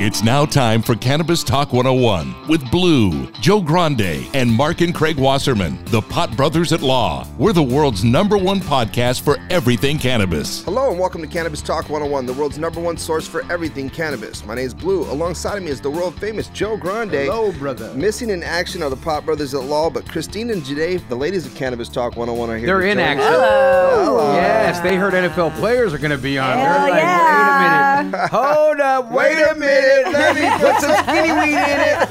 It's now time for Cannabis Talk 101 with Blue, Joe Grande, and Mark and Craig Wasserman, the Pot Brothers at Law. We're the world's number one podcast for everything cannabis. Hello and welcome to Cannabis Talk 101, the world's number one source for everything cannabis. My name is Blue. Alongside of me is the world famous Joe Grande. Hello, brother. Missing in action are the Pot Brothers at Law, but Christine and Jade, the ladies of Cannabis Talk 101, are here. They're in join action. us. Hello. Yes, they heard NFL players are going to be on. They're like, wait a minute. Hold up. Wait a minute. Let me put some skinny weed in it.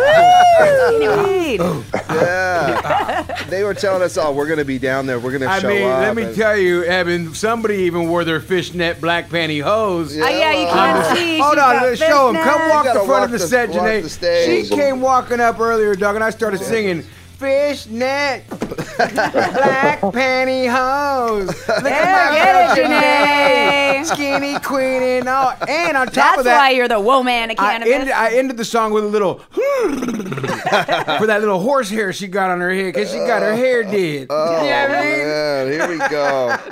skinny weed. Yeah. they were telling us, oh, we're going to be down there. We're going to I show mean, up. let me and- tell you, Eben, somebody even wore their fishnet black panty hose. Oh, yeah, you Uh, can't see. Hold on, let's show him. Come walk You the front walk of the the- set, walk Janae. the stage. She came walking up earlier, dog, and I started singing. Fishnet, black pantyhose. Look Yeah, get it, Janae. Skinny queen and all. And on top That's of that, why you're the woman of I cannabis. ended, I ended the song with a little for that little horsehair she got on her head because she got her uh, hair did. Oh, you know I mean? man, here we go.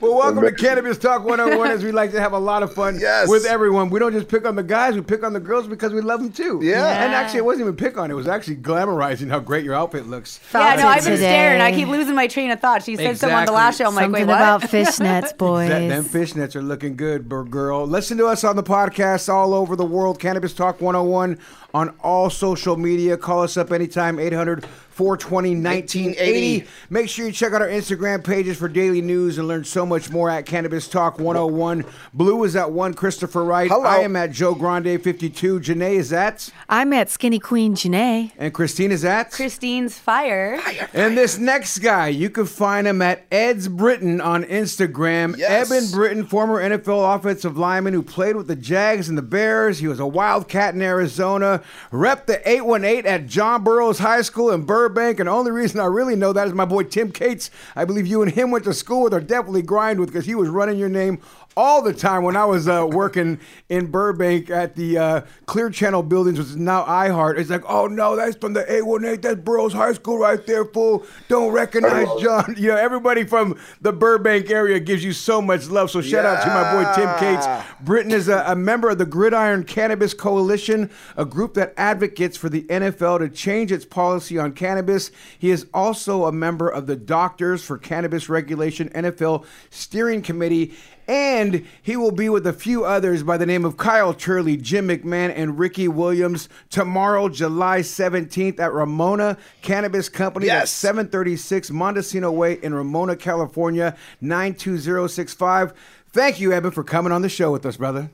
Well, welcome to Cannabis Talk 101 as we like to have a lot of fun Yes. with everyone. We don't just pick on the guys, we pick on the girls because we love them too. Yeah. And actually, it wasn't even pick on, it was actually glamorizing how great your outfit looks. yeah, no, I've been today. staring. I keep losing my train of thought. She said someone on the last show. I'm like, wait, what? about fishnets, boys. That, them fishnets are looking good, girl. Listen to us on the podcast all over the world. Cannabis Talk 101 on all social media. Call us up anytime, 800 420 1980. Make sure you check out our Instagram pages for daily news and learn so much more at Cannabis Talk 101. Blue is at 1, Christopher Wright. Hello. I am at Joe Grande 52. Janae is at, I'm at Skinny Queen Janae. and Christine is at. Christine's fire. Fire. And this next guy, you can find him at Ed's Britton on Instagram. Yes. Eben Britton, former NFL offensive lineman who played with the Jags and the Bears. He was a Wildcat in Arizona. Rep the 818 at John Burroughs High School in Burbank. Bank and the only reason I really know that is my boy Tim Cates. I believe you and him went to school with or definitely grind with because he was running your name all the time when I was uh, working in Burbank at the uh, Clear Channel buildings, which is now iHeart. It's like, oh no, that's from the 818. That's Burroughs High School right there, fool. Don't recognize John. You know, everybody from the Burbank area gives you so much love. So shout out to my boy Tim Cates. Britton is a, a member of the Gridiron Cannabis Coalition, a group that advocates for the NFL to change its policy on cannabis. He is also a member of the Doctors for Cannabis Regulation NFL Steering Committee. And he will be with a few others by the name of Kyle Turley, Jim McMahon, and Ricky Williams tomorrow, July 17th at Ramona Cannabis Company. Yes. That's 736 Montecito Way in Ramona, California, 92065. Thank you, Eben, for coming on the show with us, brother.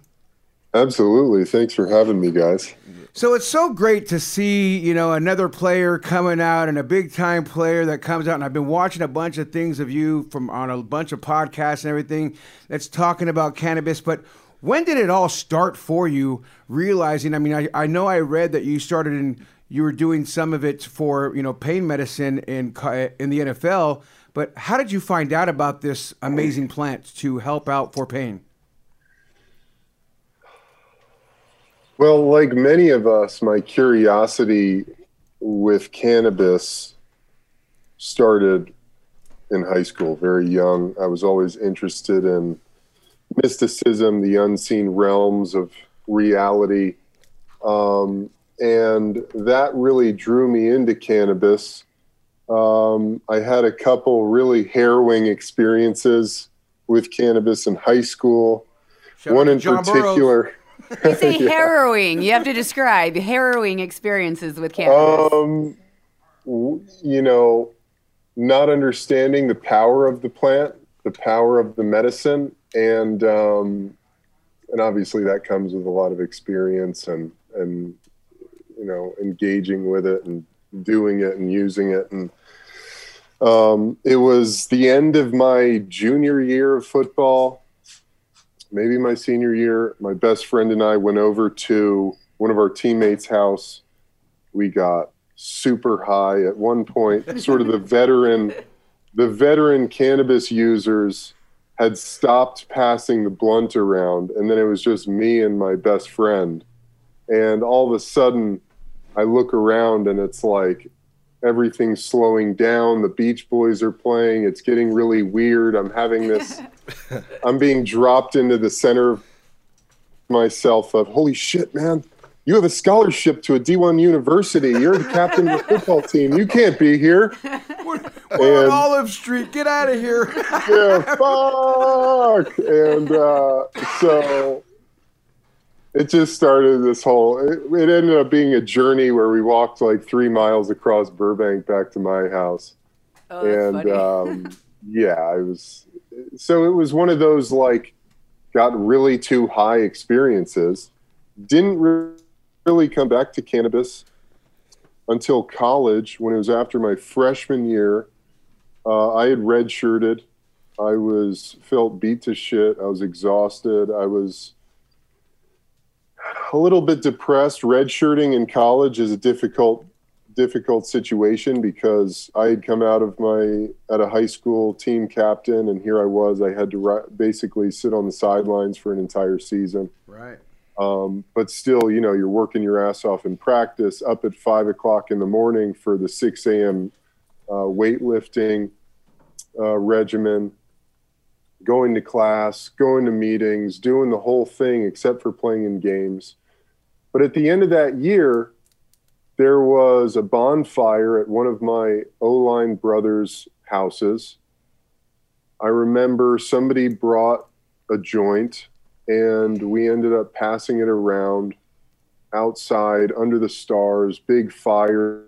Absolutely. Thanks for having me, guys. So it's so great to see, you know, another player coming out and a big time player that comes out. And I've been watching a bunch of things of you from on a bunch of podcasts and everything that's talking about cannabis. But when did it all start for you? Realizing, I mean, I, I know I read that you started in, you were doing some of it for, you know, pain medicine in in the NFL. But how did you find out about this amazing plant to help out for pain? Well, like many of us, my curiosity with cannabis started in high school, very young. I was always interested in mysticism, the unseen realms of reality. Um, and that really drew me into cannabis. Um, I had a couple really harrowing experiences with cannabis in high school. Shout One in particular. You say harrowing. You have to describe harrowing experiences with cannabis. Um, you know, not understanding the power of the plant, the power of the medicine, and um, and obviously that comes with a lot of experience and and you know engaging with it and doing it and using it and um, it was the end of my junior year of football maybe my senior year my best friend and i went over to one of our teammates house. We got super high at one point. Sort of the veteran the veteran cannabis users had stopped passing the blunt around and then it was just me and my best friend. And all of a sudden i look around and it's like everything's slowing down. The beach boys are playing. It's getting really weird. I'm having this i'm being dropped into the center of myself of holy shit man. You have a scholarship to a d1 university. You're the captain of the football team. You can't be here. We're on And- Olive Street. Get out of here. yeah, fuck. And uh, so it just started this whole. It, it ended up being a journey where we walked like three miles across Burbank back to my house, oh, that's and um, yeah, I was. So it was one of those like got really too high experiences. Didn't re- really come back to cannabis until college when it was after my freshman year. Uh, I had redshirted. I was felt beat to shit. I was exhausted. I was a little bit depressed. Redshirting in college is a difficult, difficult situation because I had come out of my at a high school team captain, and here I was. I had to basically sit on the sidelines for an entire season. Right. Um, but still, you know, you're working your ass off in practice, up at five o'clock in the morning for the 6 a.m. Uh, weightlifting uh, regimen, going to class, going to meetings, doing the whole thing except for playing in games. But at the end of that year, there was a bonfire at one of my O line brothers' houses. I remember somebody brought a joint and we ended up passing it around outside under the stars, big fire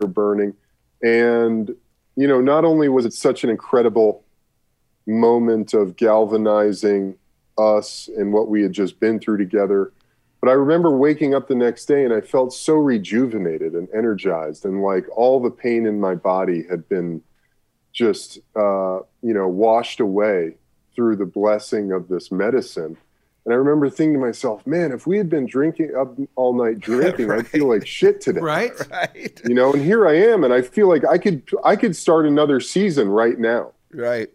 burning. And, you know, not only was it such an incredible moment of galvanizing us and what we had just been through together, but I remember waking up the next day and I felt so rejuvenated and energized, and like all the pain in my body had been just, uh, you know, washed away through the blessing of this medicine. And I remember thinking to myself, man, if we had been drinking up all night drinking, I'd feel like shit today. Right. Right. You know, and here I am, and I feel like I could I could start another season right now. Right.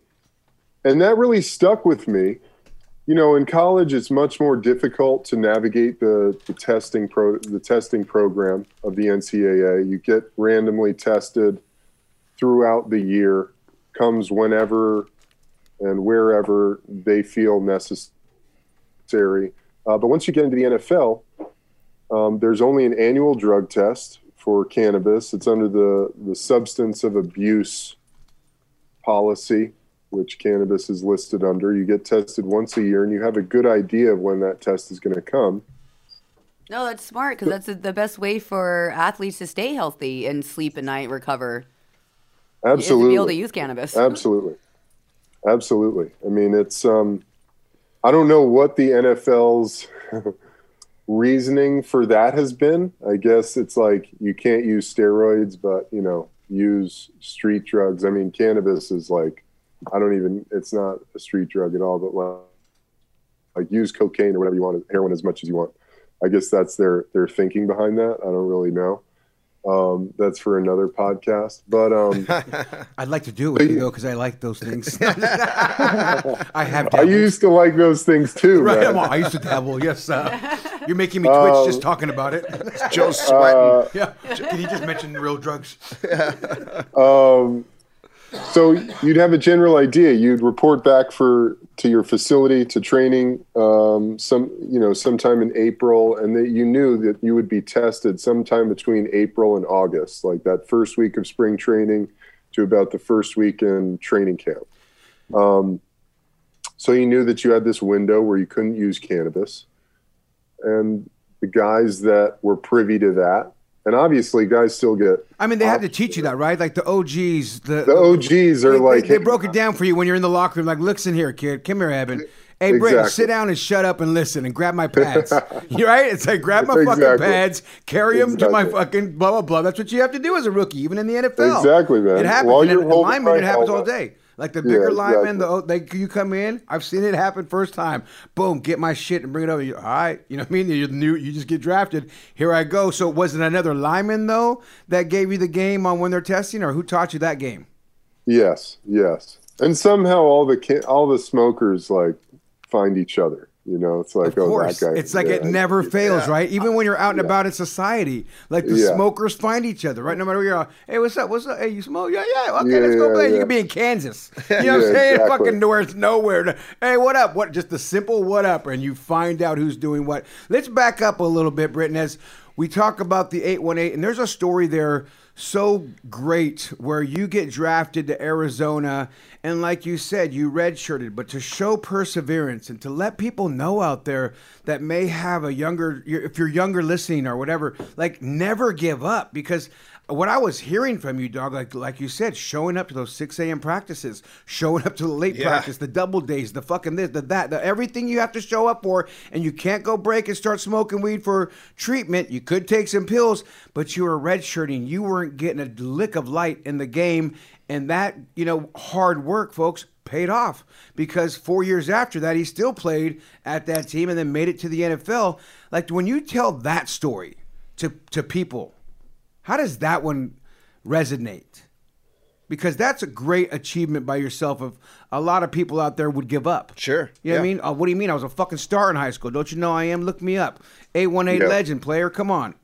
And that really stuck with me. You know, in college it's much more difficult to navigate the, the testing pro the testing program of the NCAA. You get randomly tested throughout the year, comes whenever and wherever they feel necessary. Uh, but once you get into the NFL, um, there's only an annual drug test for cannabis. It's under the, the substance of abuse policy, which cannabis is listed under. You get tested once a year, and you have a good idea of when that test is going to come. no, that's smart because that's the- best way for athletes to stay healthy and sleep at night, recover. Absolutely. be able to use cannabis. Absolutely. Absolutely. I mean, it's, um, I don't know what the NFL's reasoning for that has been. I guess it's like you can't use steroids, but, you know, use street drugs. I mean, cannabis is like, I don't even, it's not a street drug at all, but like, like use cocaine or whatever you want, heroin as much as you want. I guess that's their, their thinking behind that. I don't really know. Um, that's for another podcast, but, um, I'd like to do it with you though, because I like those things. I have. I used to like those things too, Right, man. I'm all- I used to dabble. Yes, uh, You're making me twitch Um, just talking about it. Joe's sweating. Uh, yeah. Can you just mention real drugs? Um, so you'd have a general idea. You'd report back for to your facility to training um, some you know sometime in April, and that you knew that you would be tested sometime between April and August, like that first week of spring training to about the first week in training camp. Um, so you knew that you had this window where you couldn't use cannabis, and the guys that were privy to that, and obviously guys still get I mean, they had to teach you that, right? Like the OGs, the, the OGs are they, like they, they hey, broke it down for you when you're in the locker room. Like, listen here, kid, come here, Eben. Hey, Exactly. sit down and shut up and listen and grab my pads. You're right? It's like grab my fucking Exactly. pads, carry them to my fucking blah blah blah. That's what you have to do as a rookie, even in the NFL. Exactly, man. It happens. While you're then the holding linemen, my it happens all helmet. day. Like the bigger Yeah, linemen, exactly. the they you come in. I've seen it happen first time. Boom, get my shit and bring it over. You, all right, you know what I mean? You're new. You just get drafted. Here I go. So was it another lineman though that gave you the game on when they're testing, or who taught you that game? Yes, yes. And somehow all the all the smokers like find each other. You know, it's like Of oh course, that guy. it's like yeah, it never fails, right? Even when you're out and about in society, like the Yeah. smokers find each other, right? No matter where you're. at. Hey, what's up? What's up? Hey, you smoke? Yeah, yeah. Okay, Yeah, let's go yeah, play. You yeah. could be in Kansas. You know what I'm saying? exactly. Fucking nowhere, nowhere. Hey, what up? What? Just the simple what up, and you find out who's doing what. Let's back up a little bit, Britton, as we talk about the eight one eight, and there's a story there so great where you get drafted to Arizona and like you said you redshirted. But to show perseverance and to let people know out there that may have a younger if you're younger listening or whatever like never give up because what I was hearing from you, dog, like like you said, showing up to those six a.m. practices, showing up to the late Yeah. practice, the double days, the fucking this, the that, the everything you have to show up for, and you can't go break and start smoking weed for treatment. You could take some pills, but you were redshirting. You weren't getting a lick of light in the game, and that you know hard work, folks, paid off because four years after that, he still played at that team and then made it to the NFL. Like when you tell that story to to people. How does that one resonate? Because that's a great achievement by yourself. Of a lot of people out there would give up. Sure, You know what I mean? Uh, what do you mean? I was a fucking star in high school. Don't you know I am? Look me up. A one eight Yeah. legend player. Come on.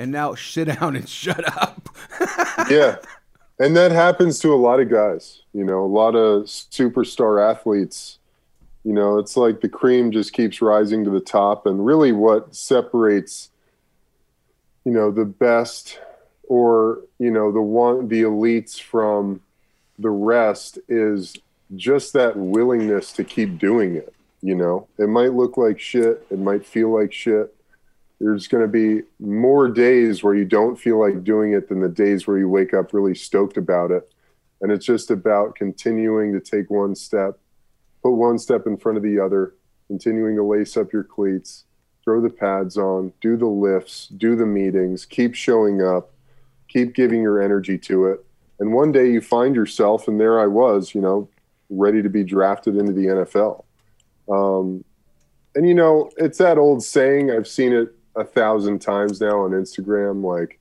And now sit down and shut up. yeah. And that happens to a lot of guys, you know, a lot of superstar athletes. You know, it's like the cream just keeps rising to the top. And really, what separates, you know, the best or, you know, the one, the elites from the rest is just that willingness to keep doing it. You know, it might look like shit, it might feel like shit, there's going to be more days where you don't feel like doing it than the days where you wake up really stoked about it. And it's just about continuing to take one step, put one step in front of the other, continuing to lace up your cleats, throw the pads on, do the lifts, do the meetings, keep showing up, keep giving your energy to it. And one day you find yourself, and there I was, you know, ready to be drafted into the NFL. Um, and you know, it's that old saying. I've seen it a thousand times now on Instagram. Like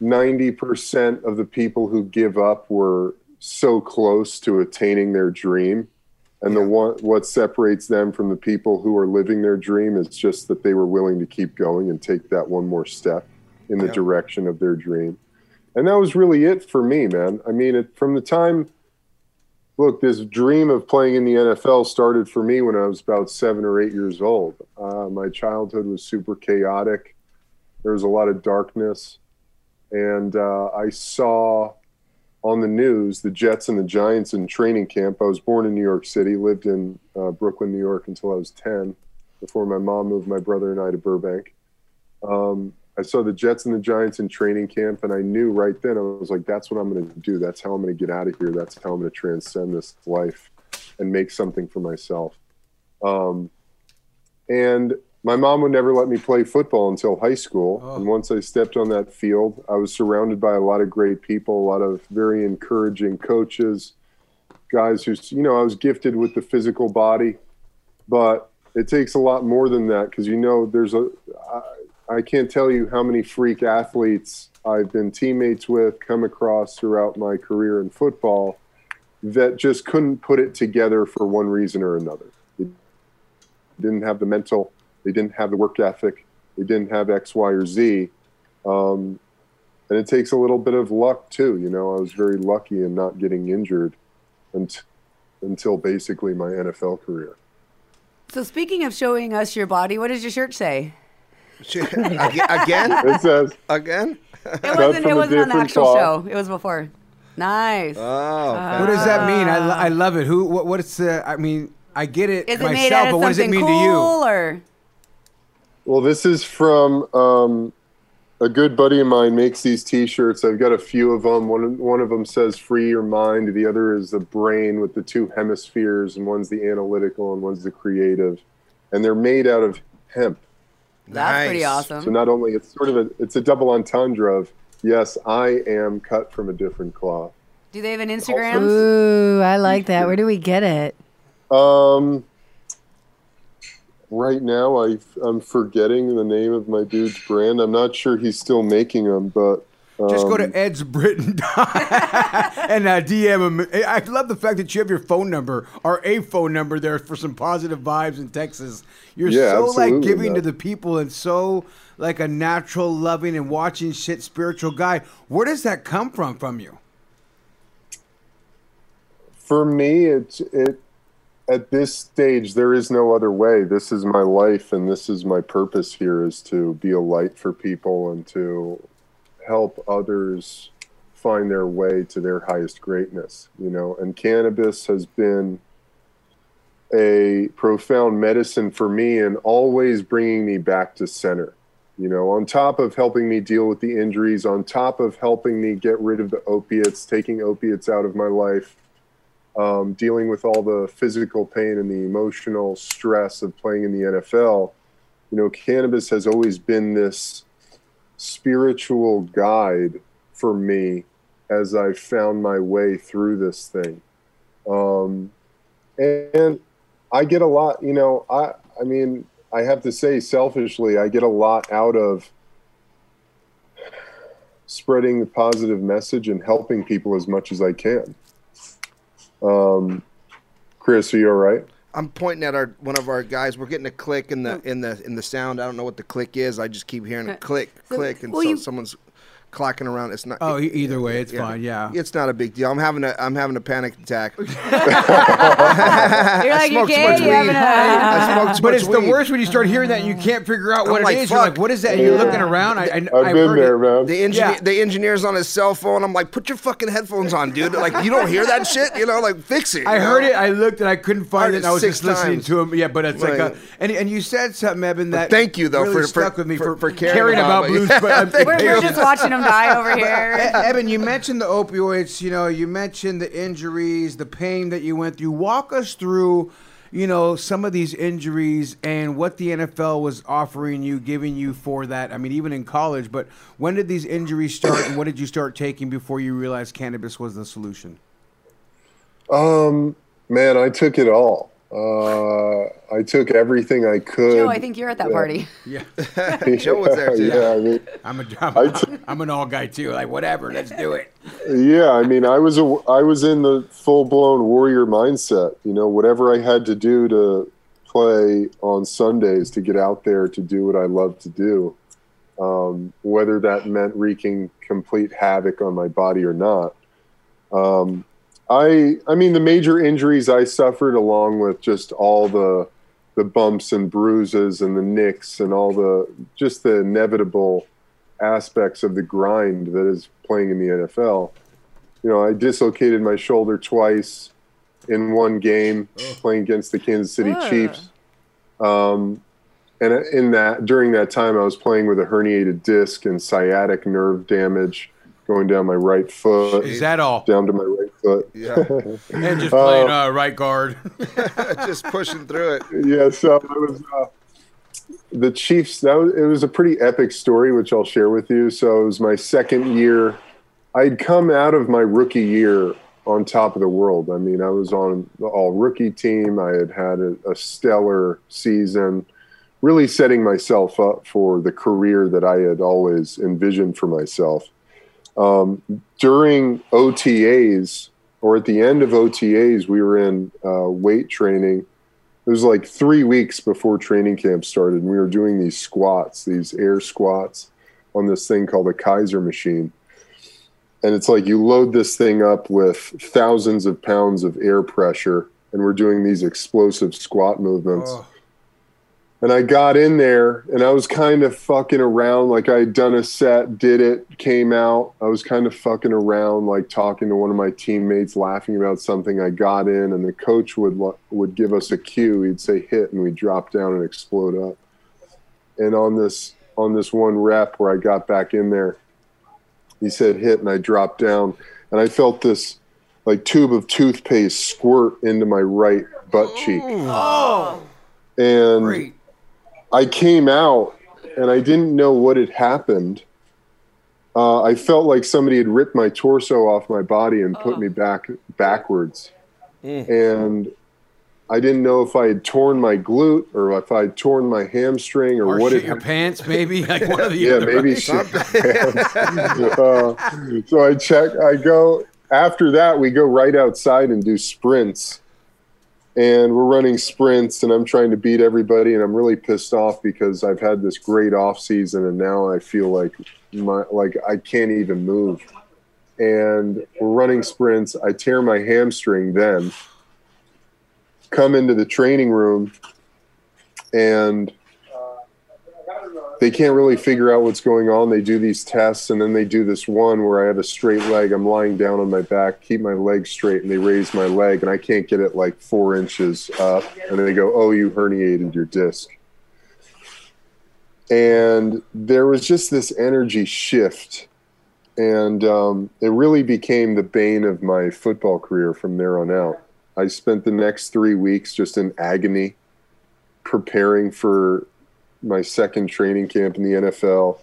ninety percent of the people who give up were so close to attaining their dream, and the one what separates them from the people who are living their dream is just that they were willing to keep going and take that one more step in the direction of their dream. And that was really it for me, man. I mean, it, from the time look, this dream of playing in the NFL started for me when I was about seven or eight years old. Uh, my childhood was super chaotic. There was a lot of darkness. And uh, I saw on the news the Jets and the Giants in training camp. I was born in New York City, lived in uh, Brooklyn, New York until I was 10 before my mom moved my brother and I to Burbank. Um, I saw the Jets and the Giants in training camp, and I knew right then I was like, "That's what I'm going to do. That's how I'm going to get out of here. That's how I'm going to transcend this life and make something for myself." Um, and my mom would never let me play football until high school. And once I stepped on that field, I was surrounded by a lot of great people, a lot of very encouraging coaches, guys who, you know, I was gifted with the physical body, but it takes a lot more than that because you know there's a. I, can't tell you how many freak athletes I've been teammates with, come across throughout my career in football that just couldn't put it together for one reason or another. They didn't have the mental they didn't have the work ethic, they didn't have X, Y, or Z. Um, and it takes a little bit of luck too. You know, I was very lucky in not getting injured unt- until basically my NFL career. So speaking of showing us your body, what does your shirt say? Again? It says Again? It wasn't. It wasn't on the actual cloth. show. It was before. Nice. Oh, What does that mean? I, lo- I love it. Who? What, what's the? I mean, I get it Is it myself, but what does it mean cool to you? or? Well, this is from um, a good buddy of mine makes these T-shirts. I've got a few of them. One one of them says "Free Your Mind." The other is the brain with the two hemispheres, and one's the analytical and one's the creative. And they're made out of hemp. That's pretty awesome. So not only it's sort of a it's a double entendre of yes, I am cut from a different cloth. Do they have an Instagram? Ooh, I like that. Where do we get it? Um, right now, I I'm forgetting the name of my dude's brand. I'm not sure he's still making them, but Just go um, to Ed's Britton and uh, DM him. I love the fact that you have your phone number or a phone number there for some positive vibes in Texas. You're Yeah, so like giving to the people and so like a natural, loving, and watching shit spiritual guy. Where does that come from from you? for me, it's it. At this stage, there is no other way. This is my life, and this is my purpose here: is to be a light for people and to help others find their way to their highest greatness. You know, and cannabis has been a profound medicine for me and always bringing me back to center. You know, on top of helping me deal with the injuries, on top of helping me get rid of the opiates, taking opiates out of my life, um, dealing with all the physical pain and the emotional stress of playing in the NFL, you know, cannabis has always been this spiritual guide for me as I found my way through this thing. Um, and I get a lot, you know, I, I mean, I have to say selfishly, I get a lot out of spreading the positive message and helping people as much as I can. Um, Chris, are you all right? I'm pointing at our one of our guys. We're getting a click in the hmm. in the in the sound. I don't know what the click is. I just keep hearing a click, click, and well, so you- someone's clacking around. It's not. Oh, e- either way, it's fine. Yeah. It's not a big deal. I'm having a I'm having a panic attack. You're like, you smoked too okay? much You having weed. a- I smoked too But much it's the worst when you start hearing that and you can't figure out what I'm it like, is. You're fuck. like, what is that? You're looking around. I, I, I've I've been there, it. man. The engineer, Yeah. the engineer's on his cell phone. I'm like, put your fucking headphones on, dude. Like, you don't hear that shit, you know? Like, fix it. I you heard it. I looked and I couldn't find it. it And I was six just listening to him. Yeah, but it's like a and, and you said something, Eben, that thank you, though, really for- for- stuck with me for- for, for caring about, about blues. But We're, we're just watching them die over E- here. Eben, you mentioned the opioids. You know, you mentioned the injuries, the pain that you went through. Walk us through, you know, some of these injuries and what the NFL was offering you, giving you for that. I mean, even in college. But when did these injuries start, and what did you start taking before you realized cannabis was the solution? Um, man, I took it all. Uh, I took everything I could. Joe, I think you're at that party. Yeah, Joe was there, too. yeah, I mean, I'm a, I'm, I a, t- I'm an all guy too. Like whatever, let's do it. yeah. I mean, I was a, I was in the full blown warrior mindset. You know, whatever I had to do to play on Sundays to get out there to do what I love to do, um, whether that meant wreaking complete havoc on my body or not. Um, I I mean the major injuries I suffered along with just all the the bumps and bruises and the nicks and all the just the inevitable aspects of the grind that is playing in the NFL. You know, I dislocated my shoulder twice in one game playing against the Kansas City Ugh. Chiefs. Um, and in that during that time I was playing with a herniated disc and sciatic nerve damage going down my right foot Is that all? down to my right foot. Yeah. And just playing uh, right guard. just pushing through it. yeah, so it was uh, the Chiefs. That was, it was a pretty epic story, which I'll share with you. So it was my second year. I'd come out of my rookie year on top of the world. I mean, I was on the all rookie team. I had had a, a stellar season, really setting myself up for the career that I had always envisioned for myself. Um, during OTAs or at the end of OTAs, we were in uh, weight training. It was like three weeks before training camp started, and we were doing these squats, these air squats on this thing called a Keiser machine. And it's like you load this thing up with thousands of pounds of air pressure, and we're doing these explosive squat movements. Oh. And I got in there and I was kind of fucking around. Like I had done a set, did it, came out. I was kind of fucking around, like talking to one of my teammates, laughing about something. I got in and the coach would, would give us a cue. He'd say hit and we'd drop down and explode up. And on this, on this one rep where I got back in there, he said hit and I dropped down and I felt this like tube of toothpaste squirt into my right butt cheek. Oh, oh. And great. I came out and I didn't know what had happened. Uh, I felt like somebody had ripped my torso off my body and put me back backwards. And I didn't know if I had torn my glute or if I had torn my hamstring or, Or what shit had your pants, maybe like one of the yeah, other. maybe right? shit uh, so I check. I go after that. We go right outside and do sprints, and we're running sprints, and I'm trying to beat everybody, and I'm really pissed off because I've had this great off season, and now I feel like my like I can't even move. And we're running sprints. I tear my hamstring. Then come into the training room, and they can't really figure out what's going on. They do these tests, and then they do this one where I have a straight leg. I'm lying down on my back, keep my leg straight, and they raise my leg, and I can't get it like four inches up. And they go, "Oh, you herniated your disc." And there was just this energy shift, and um, it really became the bane of my football career from there on out. I spent the next three weeks just in agony, preparing for my second training camp in the NFL.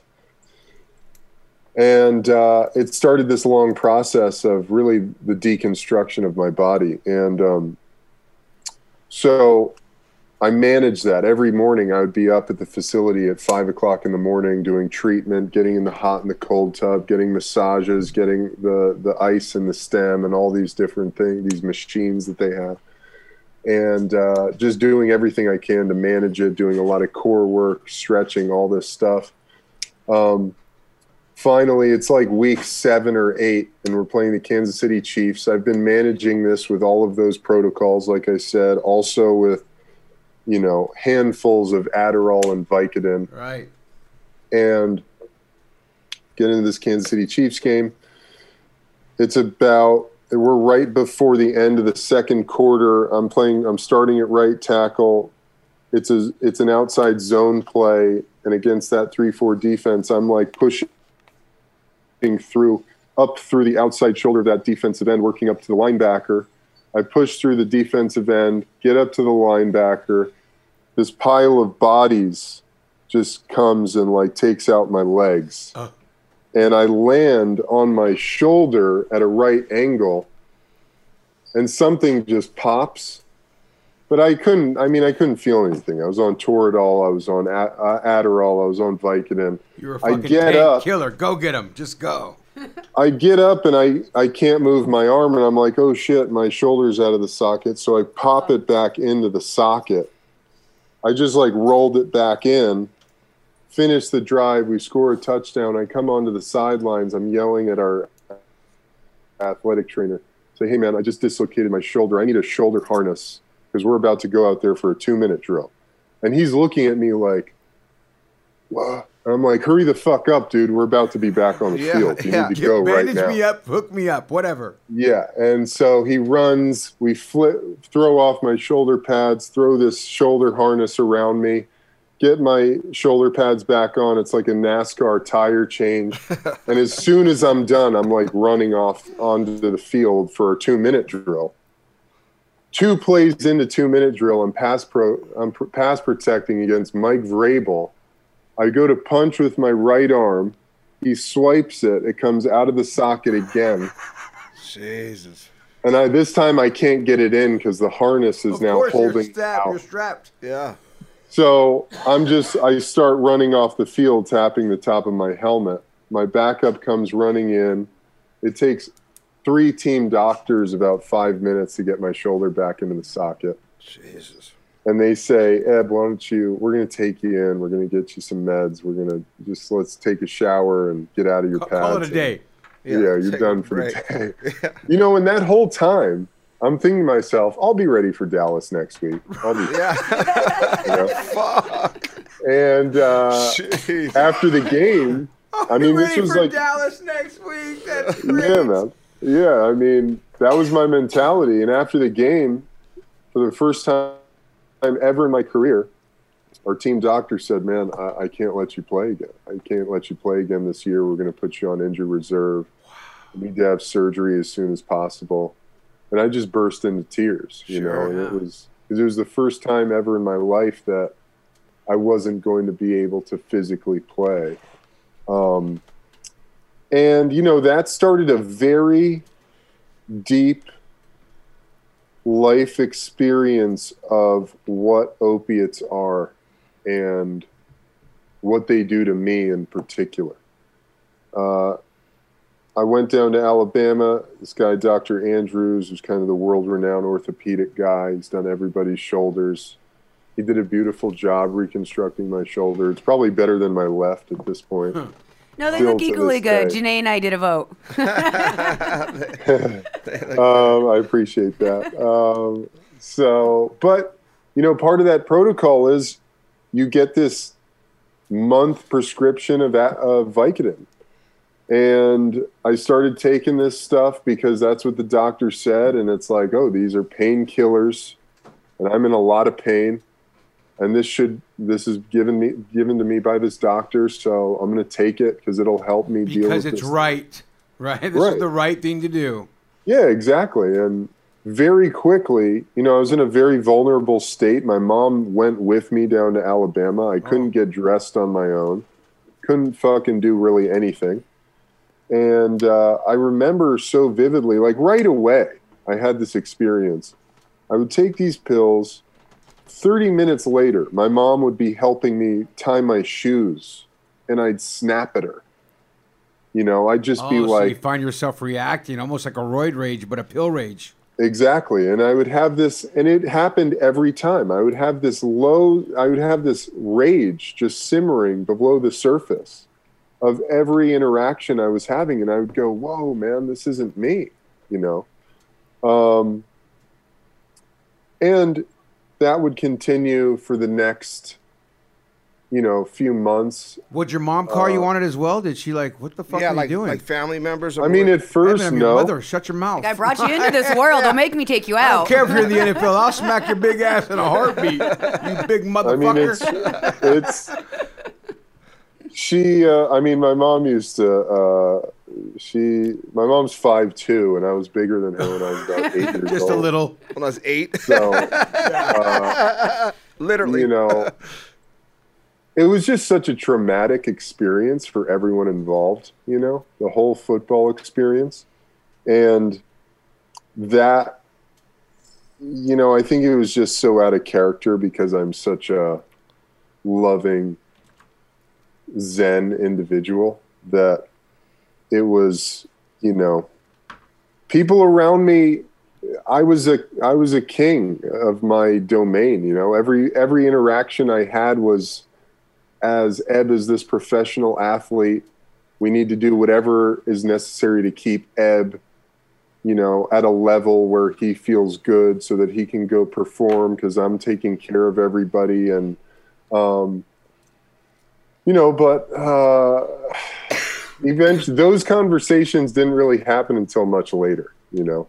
And uh, it started this long process of really the deconstruction of my body. And um, so I managed that. Every morning I would be up at the facility at five o'clock in the morning doing treatment, getting in the hot and the cold tub, getting massages, getting the, the ice and the stem and all these different things, these machines that they have and uh, just doing everything I can to manage it, doing a lot of core work, stretching, all this stuff. Um, finally, it's like week seven or eight, and we're playing the Kansas City Chiefs. I've been managing this with all of those protocols, like I said, also with, you know, handfuls of Adderall and Vicodin Right. and get into this Kansas City Chiefs game. It's about we're right before the end of the second quarter. I'm playing. I'm starting at right tackle. It's a it's an outside zone play, and against that three four defense, I'm like pushing through up through the outside shoulder of that defensive end, working up to the linebacker. I push through the defensive end, get up to the linebacker. This pile of bodies just comes and like takes out my legs. Uh, And I land on my shoulder at a right angle and something just pops. But I couldn't, I mean, I couldn't feel anything. I was on Toradol, I was on uh, Adderall, I was on Vicodin. You're a fucking get up. killer. Go get him. Just go. I get up and I, I can't move my arm and I'm like, oh shit, my shoulder's out of the socket. So I pop it back into the socket. I just like rolled it back in, finished the drive. We score a touchdown. I come onto the sidelines. I'm yelling at our athletic trainer. Say, hey man, I just dislocated my shoulder. I need a shoulder harness because we're about to go out there for a two minute drill. And he's looking at me like, what? I'm like, hurry the fuck up, dude. We're about to be back on the Yeah, field. You yeah. need to go right Bandage now. me up, hook me up, whatever. Yeah, and so he runs. We flip, throw off my shoulder pads, throw this shoulder harness around me, get my shoulder pads back on. It's like a NASCAR tire change. and as soon as I'm done, I'm like running off onto the field for a two minute drill. Two plays into two minute drill, I'm pass pro. I'm pr- pass protecting against Mike Vrabel. I go to punch with my right arm. He swipes it. It comes out of the socket again. Jesus. And I, this time I can't get it in because the harness is Of now holding you're strapped. out. You're strapped. Yeah. So I'm just, I start running off the field, tapping the top of my helmet. My backup comes running in. It takes three team doctors about five minutes to get my shoulder back into the socket. Jesus. and they say, Eb, why don't you? We're going to take you in. We're going to get you some meds. We're going to just let's take a shower and get out of your Call, pads. call it a and- day. Yeah, you're done for break. the day. You know, and that whole time, I'm thinking to myself, I'll be ready for Dallas next week. I'll be, Yeah. you know? Fuck. And uh, after the game, I mean, this Ready was for like, Dallas next week. That's great. yeah, man. Yeah, I mean, that was my mentality. And after the game, for the first time ever in my career, our team doctor said, "Man, I, I can't let you play again. I can't let you play again this year. We're going to put you on injury reserve. We need to have surgery as soon as possible." And I just burst into tears. You know, and yeah. it was because it was the first time ever in my life that I wasn't going to be able to physically play. Um, and you know that started a very deep life experience of what opiates are and what they do to me in particular. Uh, I went down to Alabama. This guy, Dr. Andrews, who's kind of the world renowned orthopedic guy. He's done everybody's shoulders. He did a beautiful job reconstructing my shoulder. It's probably better than my left at this point. No, they Still look equally good. day. Janae and I did a vote. um, I appreciate that. Um, so, but you know, part of that protocol is you get this month prescription of of Vicodin, and I started taking this stuff because that's what the doctor said, and it's like, oh, these are painkillers, and I'm in a lot of pain, and this should this is given me given to me by this doctor, so I'm going to take it because it'll help me deal with. Because it's this. right. Right? This Right. is the right thing to do. Yeah, exactly. And very quickly, you know, I was in a very vulnerable state. My mom went with me down to Alabama. I couldn't oh. get dressed on my own, couldn't fucking do really anything. And uh, I remember so vividly, like right away, I had this experience. I would take these pills. 30 minutes later, my mom would be helping me tie my shoes, and I'd snap at her. You know, I'd just Oh, be so like, you find yourself reacting almost like a roid rage, but a pill rage. Exactly. And I would have this, and it happened every time. I would have this low, I would have this rage just simmering below the surface of every interaction I was having. And I would go, whoa, man, this isn't me, you know? Um, and that would continue for the next, you know, few months. Would your mom call you Uh, on it as well? Did she like, what the fuck yeah, are like you doing? like family members. or I mean, what? at first, Eben, I'm no. mother. Shut your mouth. I brought you into this world. Don't make me take you I don't out. care if you're in the NFL. I'll smack your big ass in a heartbeat. You big I mean, motherfucker. it's it's she. Uh, I mean, my mom used to. Uh, she, my mom's five two, and I was bigger than her when I was about eight years old. Just old. a little. when I was eight, So, uh, literally. you know, it was just such a traumatic experience for everyone involved. You know, the whole football experience, and that. You know, I think it was just so out of character because I'm such a loving zen individual that it was you know people around me i was a i was a king of my domain you know. Every every interaction i had was as eb is this professional athlete we need to do whatever is necessary to keep eb you know at a level where he feels good so that he can go perform because i'm taking care of everybody and um you know but uh eventually those conversations didn't really happen until much later you know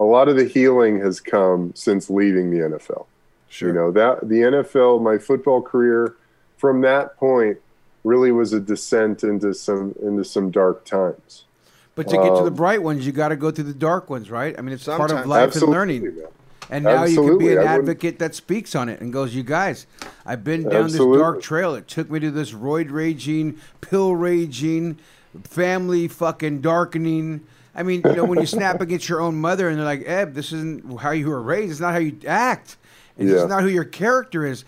a lot of the healing has come since leaving the nfl Sure. you know that the nfl my football career from that point really was a descent into some into some dark times But to get to the Um, bright ones, you got to go through the dark ones, right? I mean, it's part of life Absolutely, and learning. man. And now you can be an advocate that speaks on it and goes, "You guys, I've been down Absolutely. this dark trail. It took me to this roid raging, pill raging, family fucking darkening." I mean, you know, when you snap against your own mother and they're like, "Eb, this isn't how you were raised. It's not how you act. It's Yeah. not who your character is."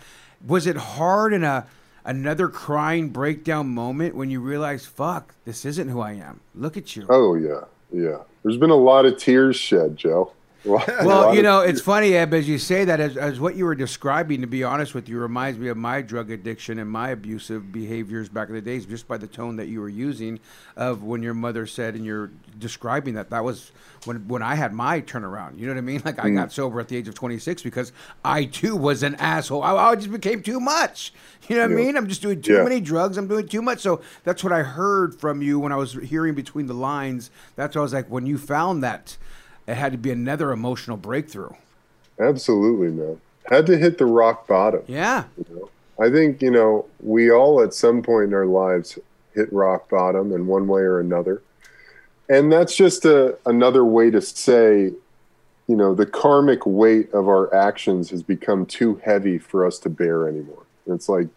Was it hard in a another crying breakdown moment when you realize, "Fuck, this isn't who I am. Look at you." oh yeah yeah there's been a lot of tears shed joe Well, you know, it's funny, Eb, as you say that, as, as what you were describing, to be honest with you, reminds me of my drug addiction and my abusive behaviors back in the days, just by the tone that you were using of when your mother said and you're describing that. That was when, when I had my turnaround. You know what I mean? Like, I mm-hmm. got sober at the age of 26 because I, too, was an asshole. I, I just became too much. You know what I mean? I'm just doing too Yeah. many drugs. I'm doing too much. So that's what I heard from you when I was hearing between the lines. That's what I was like, when you found that, it had to be another emotional breakthrough. Absolutely, man. Had to hit the rock bottom. Yeah. I think, you know, we all at some point in our lives hit rock bottom in one way or another. And that's just a, another way to say, you know, the karmic weight of our actions has become too heavy for us to bear anymore. And it's like,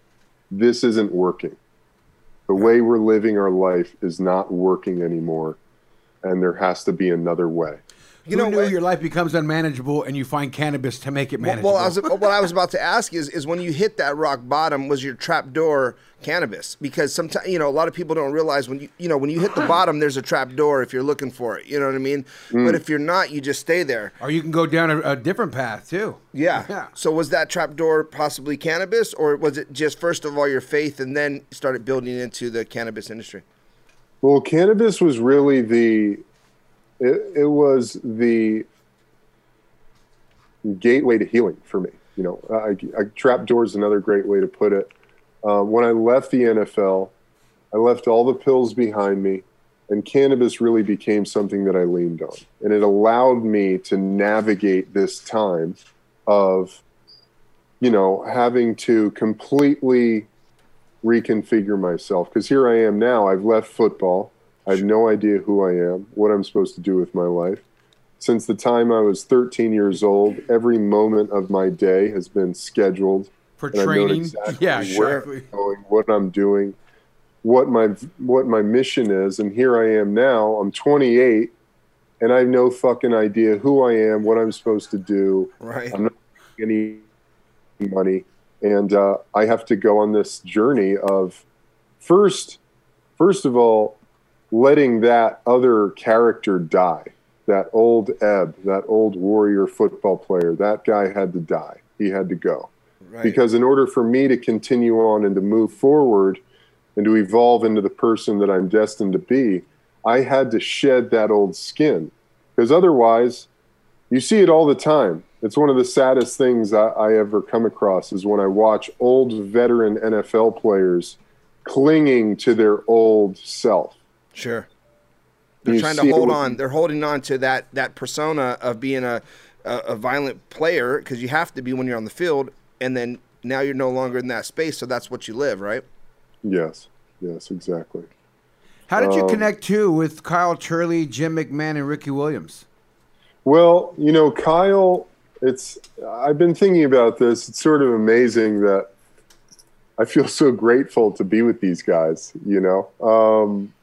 this isn't working. The way we're living our life is not working anymore. And there has to be another way. You know, knew your life becomes unmanageable and you find cannabis to make it Well, manageable. well, I was, what I was about to ask is, is when you hit that rock bottom, was your trap door cannabis? Because sometimes, you know, a lot of people don't realize when you, you know, when you hit the bottom, there's a trap door if you're looking for it. You know what I mean? Mm. But if you're not, you just stay there. or you can go down a, a different path too. Yeah. Yeah. So was that trap door possibly cannabis, or was it just first of all your faith and then started building into the cannabis industry? Well, cannabis was really the it, it was the gateway to healing for me. You know, I, I, trap door is another great way to put it. Uh, when I left the NFL, I left all the pills behind me, and cannabis really became something that I leaned on, and it allowed me to navigate this time of, you know, having to completely reconfigure myself because here I am now. I've left football. I have no idea who I am, what I'm supposed to do with my life. Since the time I was 13 years old, every moment of my day has been scheduled For training. exactly Yeah, where exactly. I'm going, what I'm doing, what my what my mission is, and here I am now. I'm 28, and I have no fucking idea who I am, what I'm supposed to do. Right. I'm not making any money, and uh, I have to go on this journey of first, first of all, letting that other character die. That old Ebb, that old warrior football player, that guy had to die. He had to go. Right. Because in order for me to continue on and to move forward and to evolve into the person that I'm destined to be, I had to shed that old skin. Because otherwise, you see it all the time. It's one of the saddest things I, I ever come across is when I watch old veteran NFL players clinging to their old self. Sure. They're You trying to hold on. They're holding on to that that persona of being a a, a violent player because you have to be when you're on the field, and then now you're no longer in that space, so that's what you live, right? Yes, yes, exactly. How did you Um, connect too with Kyle Turley, Jim McMahon, and Ricky Williams? Well, you know, Kyle, it's I've been thinking about this. It's sort of amazing that I feel so grateful to be with these guys, you know. Um,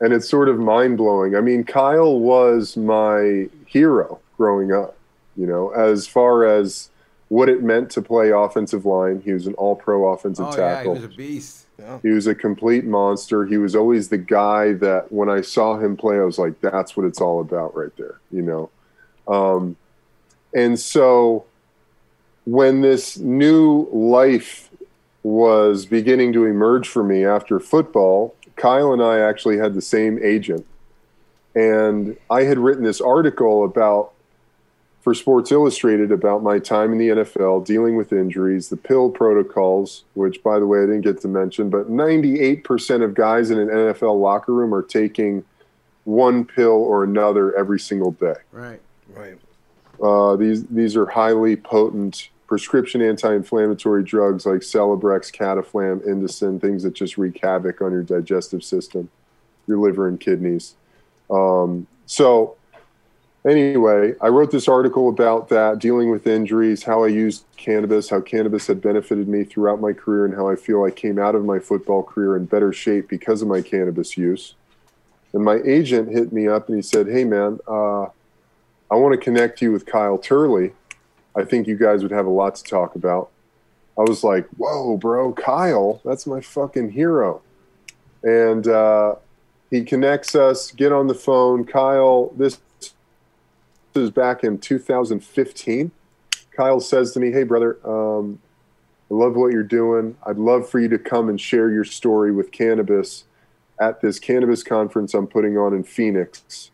and it's sort of mind blowing. I mean, Kyle was my hero growing up, you know, as far as what it meant to play offensive line. He was an all pro offensive Oh yeah, he was a beast. He was a complete monster. He was always the guy that when I saw him play, I was like, that's what it's all about right there, you know? Um, and so when this new life was beginning to emerge for me after football, Kyle and I actually had the same agent. And I had written this article about for Sports Illustrated about my time in the NFL, dealing with injuries, the pill protocols, which, by the way, I didn't get to mention, but 98% of guys in an NFL locker room are taking one pill or another every single day. Right. Right. Uh, these these are highly potent prescription anti-inflammatory drugs like Celebrex, Cataflam, Indocin, things that just wreak havoc on your digestive system, your liver and kidneys. Um, so anyway, I wrote this article about that, dealing with injuries, how I used cannabis, how cannabis had benefited me throughout my career, and how I feel I came out of my football career in better shape because of my cannabis use. And my agent hit me up and he said, "Hey, man, uh, I want to connect you with Kyle Turley. I think you guys would have a lot to talk about." I was like, "Whoa, bro, Kyle, that's my fucking hero." And uh, he connects us. Get on the phone, Kyle. This is back in 2015. Kyle says to me, "Hey, brother, um, I love what you're doing. I'd love for you to come and share your story with cannabis at this cannabis conference I'm putting on in Phoenix,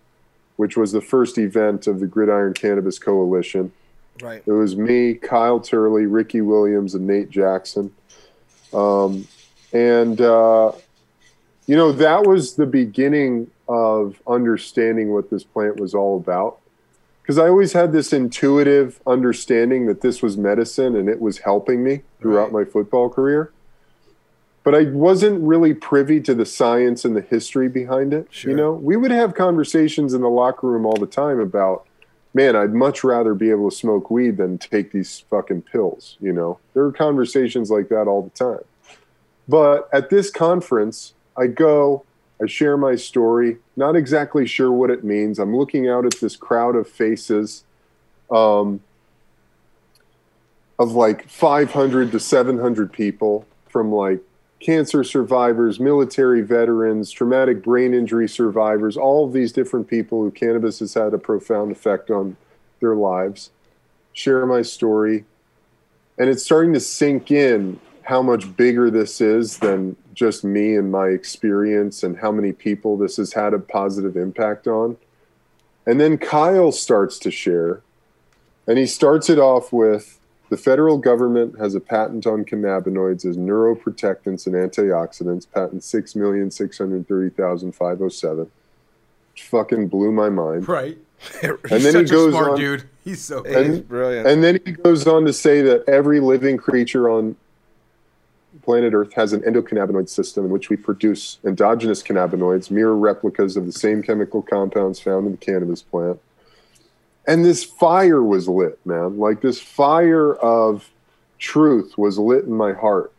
which was the first event of the Gridiron Cannabis Coalition. Right. It was me, Kyle Turley, Ricky Williams, and Nate Jackson. Um, and, uh, you know, that was the beginning of understanding what this plant was all about. Because I always had this intuitive understanding that this was medicine and it was helping me throughout my football career. But I wasn't really privy to the science and the history behind it. You know, we would have conversations in the locker room all the time about, man, I'd much rather be able to smoke weed than take these fucking pills. You know, there were conversations like that all the time. But at this conference, I go, I share my story, not exactly sure what it means. I'm looking out at this crowd of faces um, of like 500 to 700 people from like cancer survivors, military veterans, traumatic brain injury survivors, all of these different people who cannabis has had a profound effect on their lives. Share my story. And it's starting to sink in how much bigger this is than just me and my experience and how many people this has had a positive impact on. And then Kyle starts to share, and he starts it off with the federal government has a patent on cannabinoids as neuroprotectants and antioxidants, patent 6,630,507. Fucking blew my mind. Right. And He's then he goes a smart on- dude. He's so He's brilliant. And then he goes on to say that every living creature on planet Earth has an endocannabinoid system in which we produce endogenous cannabinoids, mirror replicas of the same chemical compounds found in the cannabis plant. And this fire was lit, man. Like this fire of truth was lit in my heart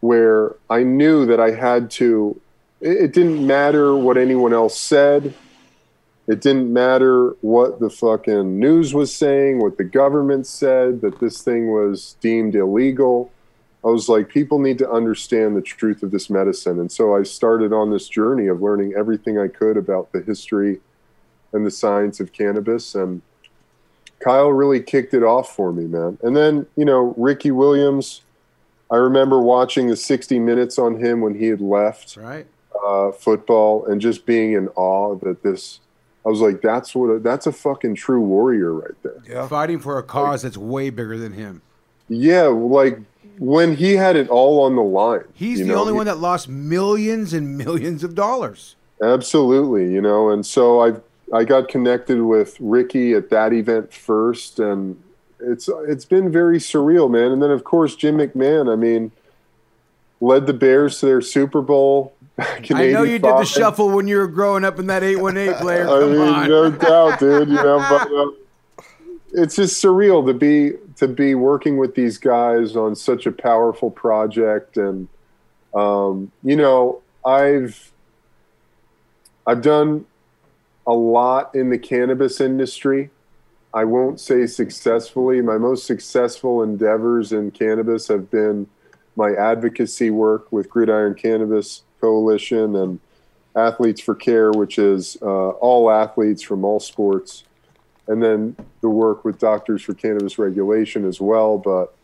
where I knew that I had to, it, didn't matter what anyone else said. It didn't matter what the fucking news was saying, what the government said, that this thing was deemed illegal. I was like, people need to understand the truth of this medicine. And so I started on this journey of learning everything I could about the history and the science of cannabis. And Kyle really kicked it off for me, man. And then, you know, Ricky Williams, I remember watching the 60 minutes on him when he had left right. uh, football and just being in awe that this, I was like, that's what, a, that's a fucking true warrior right there. Fighting for a cause that's way bigger than him. Yeah, like when he had it all on the line. He's the know, only he- one that lost millions and millions of dollars. Absolutely, you know, and so I I got connected with Ricky at that event first, and it's it's been very surreal, man. And then of course Jim McMahon, I mean, led the Bears to their Super Bowl. Back in I know you did the shuffle when you were growing up in that 818 player. I mean, on. no doubt, dude. You know, but uh, it's just surreal to be to be working with these guys on such a powerful project, and um, you know, I've I've done a lot in the cannabis industry. I won't say successfully. My most successful endeavors in cannabis have been my advocacy work with Gridiron Cannabis Coalition and Athletes for Care, which is uh, all athletes from all sports, and then the work with Doctors for Cannabis Regulation as well. But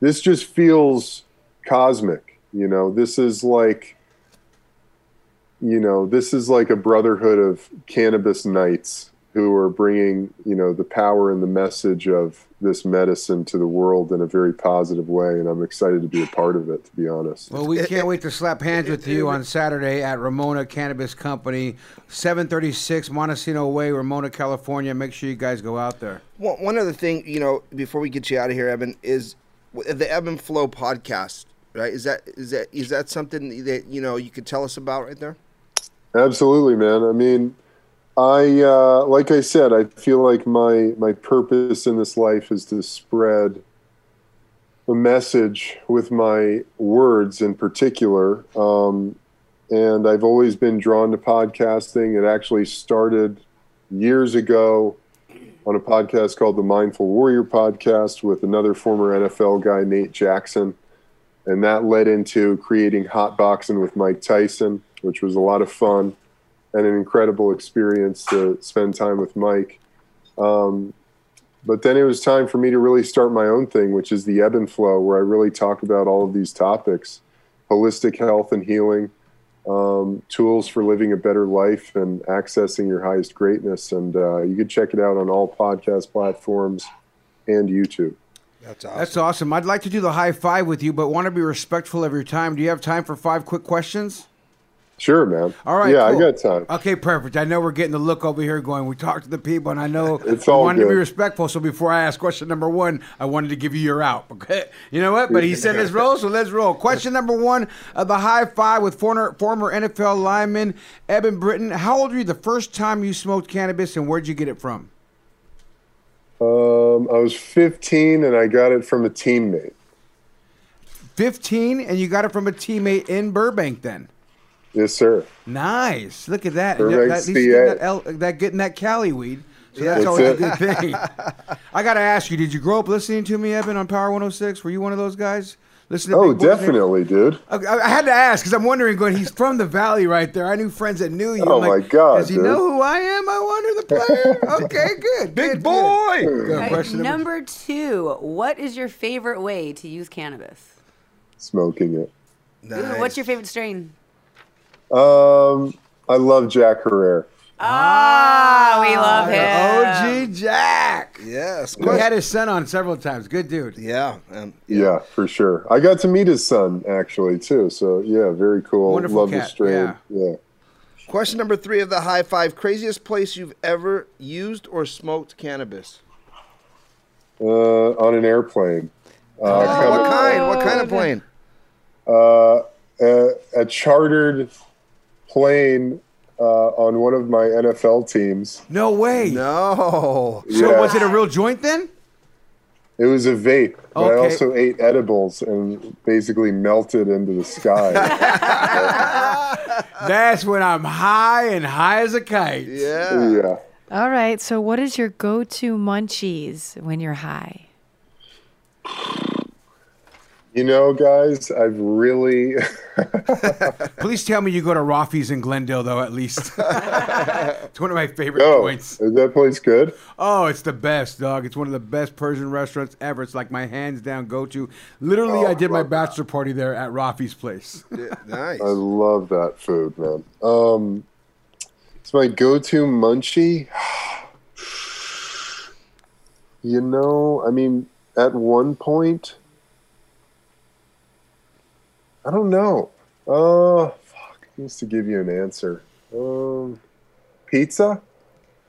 this just feels cosmic. You know, this is like, you know, this is like a brotherhood of cannabis knights who are bringing, you know, the power and the message of this medicine to the world in a very positive way. And I'm excited to be a part of it, to be honest. Well, we can't wait to slap hands with you on Saturday at Ramona Cannabis Company, 736 Montecito Way, Ramona, California. Make sure you guys go out there. One, one other thing, you know, before we get you out of here, Eben, is the Ebb and Flow podcast. Right? Is that is that is that something that you know you could tell us about right there? Absolutely, man. I mean, I uh, like I said, I feel like my my purpose in this life is to spread the message with my words in particular. Um, and I've always been drawn to podcasting. It actually started years ago on a podcast called the Mindful Warrior Podcast with another former NFL guy, Nate Jackson. And that led into creating Hot Boxing with Mike Tyson, which was a lot of fun. and an incredible experience to spend time with Mike. Um, but then it was time for me to really start my own thing, which is the ebb and flow, where I really talk about all of these topics holistic health and healing, um, tools for living a better life, and accessing your highest greatness. And uh, you can check it out on all podcast platforms and YouTube. That's awesome. That's awesome. I'd like to do the high five with you, but want to be respectful of your time. Do you have time for five quick questions? Sure, man. All right. Yeah, cool. I got time. Okay, perfect. I know we're getting the look over here going, we talked to the people, and I know It's all wanted to be respectful. So before I ask question number one, I wanted to give you your out. Okay. You know what? But he said let's roll, so let's roll. Question number one of the high five with former, former NFL lineman Eben Britton. How old were you the first time you smoked cannabis, and where'd you get it from? Um, I was 15 and I got it from a teammate. 15, and you got it from a teammate in Burbank then. Yes, sir. Nice. Look at that. Burbank, that, at least CA. getting that, L, that getting that Cali weed. So that's That's always it. a good thing. I got to ask you, did you grow up listening to me, Evan, on Power 106? Were you one of those guys? Listen to Oh, Boys? definitely, dude. I I had to ask because I'm wondering. Going, he's from the valley right there. I knew friends that knew you. Oh, I'm like, my God, Does he dude. know who I am? I wonder the player. okay, good. Big good, boy. Good. Good. All right, Question number, number two, what is your favorite way to use cannabis? Smoking it. Ooh, What's your favorite strain? Um, I love Jack Herer. Ah, we love him. OG Jack. Yes. We had his son on several times. Good dude. Yeah. Um, Yeah. for sure. I got to meet his son actually too. So yeah, very cool. Wonderful love the cat, strain. yeah. yeah. Question number three of the high five: craziest place you've ever used or smoked cannabis? Uh, on an airplane. Uh, Oh, what coming- kind? What kind of plane? uh, a, a chartered plane uh, on one of my NFL teams. No way. No. So Yeah. was it a real joint then? It was a vape, but I also ate edibles and basically melted into the sky. That's when I'm high and high as a kite. Yeah. yeah. All right. So, what is your go-to munchies when you're high? You know, guys, I've really Please tell me you go to Raffi's in Glendale, though, at least. it's one of my favorite oh, joints. is that place good? Oh, it's the best, dog. It's one of the best Persian restaurants ever. It's like my hands down go to. Literally, Oh, I did my love that. bachelor party there at Raffi's place. Yeah, Nice. I love that food, man. Um, it's my go-to munchie. You know, I mean, at one point, I don't know. Uh, fuck, I used to give you an answer. Um, pizza.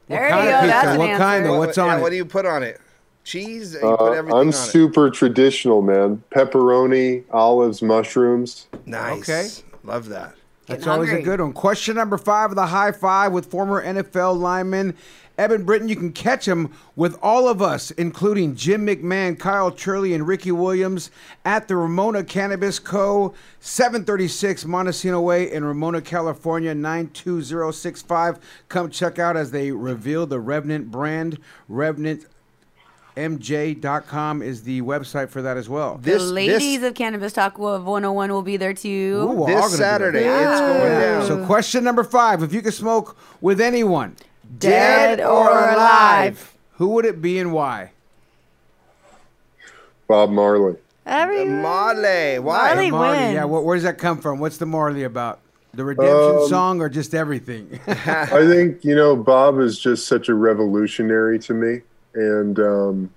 There kind you of go. pizza? That's an What answer. kind, though? What's yeah, on What do you put on it? Cheese? You Uh, put everything I'm on super traditional, man. Pepperoni, olives, mushrooms. it. Nice. Okay. Love that. That's Getting always a good one. Question number five of the high five with former NFL lineman Eben Britton. You can catch him with all of us, including Jim McMahon, Kyle Turley, and Ricky Williams at the Ramona Cannabis Co. 736 Montecito Way in Ramona, California, 92065. Come check out as they reveal the Revenant brand. Revenant. MJ.com is the website for that as well. The This ladies this, of Cannabis Talk of 101 will be there too. Ooh, we're all gonna this be there. Saturday, it's going Yeah. down. So, question number five: If you could smoke with anyone, Dead or alive? who would it be and why? Bob Marley. Every Marley. Why? Marley Marley. wins. Yeah. What, where does that come from? What's the Marley about? The redemption Um, song or just everything? I think you know Bob is just such a revolutionary to me, and um,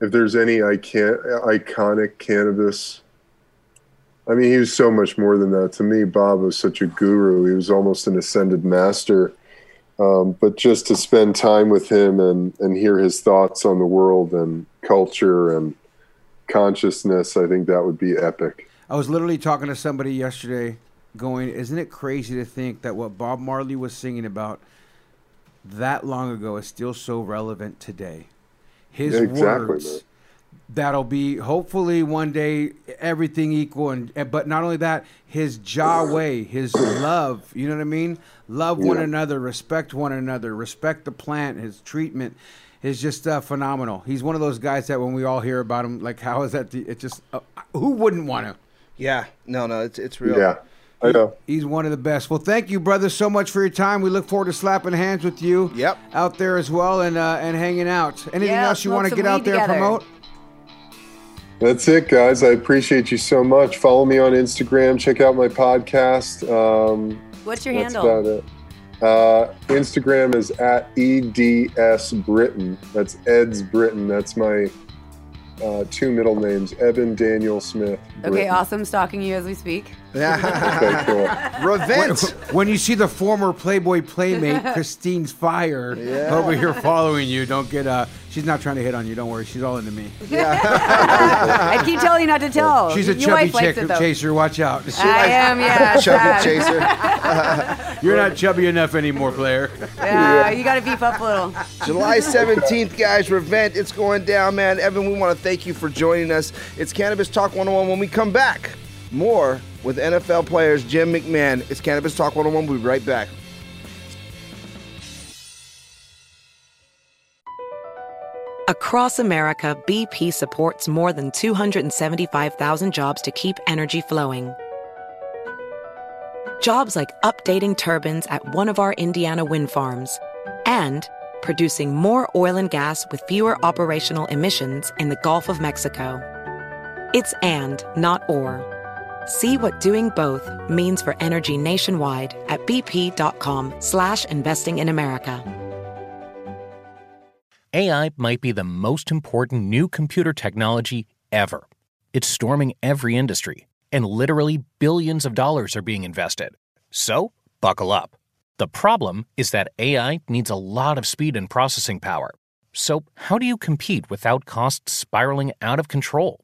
if there's any icon- iconic cannabis, I mean, he was so much more than that. To me, Bob was such a guru. He was almost an ascended master. Um, but just to spend time with him and and hear his thoughts on the world and culture and consciousness, I think that would be epic. I was literally talking to somebody yesterday, going, "Isn't it crazy to think that what Bob Marley was singing about that long ago is still so relevant today?" His Yeah, exactly, words. man. That'll be hopefully one day everything equal, and and- but not only that, his jaw way, his love. You know what I mean? Love one another, respect one another, respect the plant. His treatment is just uh, phenomenal. He's one of those guys that when we all hear about him, like how is that? The, it just uh, who wouldn't want to? Yeah. No, no, it's it's real. Yeah. I know. He's one of the best. Well, thank you, brother, so much for your time. We look forward to slapping hands with you. Yep. Out there as well and uh, and hanging out. Anything Yeah, else you want to get out weed there and together. promote? That's it, guys. I appreciate you so much. Follow me on Instagram. Check out my podcast. Um, What's your that's handle? about it. Uh, Instagram is at eds Britton. That's Ed's Britton. That's my uh, two middle names, Eben Daniel Smith. Okay, awesome. Stalking you as we speak. Okay, cool. Revent. When you see the former Playboy playmate Christine's fire over here following you, don't get uh she's not trying to hit on you, don't worry. She's all into me. Yeah. I keep telling you not to tell. She's a Your chubby chick it, chaser, watch out. I am, yeah. Chubby sad. chaser. You're not chubby enough anymore, player. Yeah, you got to beef up a little. July 17th, guys, Revent. It's going down, man. Eben, we want to thank you for joining us. It's Cannabis Talk 101. When we come back, more with NFL players Jim McMahon. It's Cannabis Talk 101. We'll be right back. Across America, BP supports more than 275,000 jobs to keep energy flowing. Jobs like updating turbines at one of our Indiana wind farms and producing more oil and gas with fewer operational emissions in the Gulf of Mexico. It's and, not or. See what doing both means for energy nationwide at bp.com slash investing in America. AI might be the most important new computer technology ever. It's storming every industry, and literally billions of dollars are being invested. So, buckle up. The problem is that AI needs a lot of speed and processing power. So, how do you compete without costs spiraling out of control?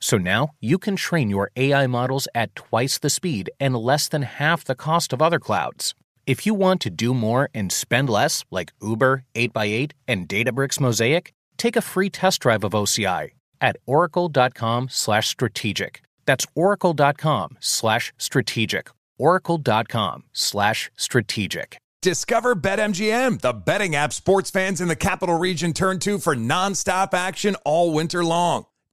So now you can train your AI models at twice the speed and less than half the cost of other clouds. If you want to do more and spend less, like Uber, 8x8, and Databricks Mosaic, take a free test drive of OCI at oracle.com/strategic. That's oracle.com slash strategic. Oracle.com slash strategic. Discover BetMGM, the betting app sports fans in the capital region turn to for nonstop action all winter long.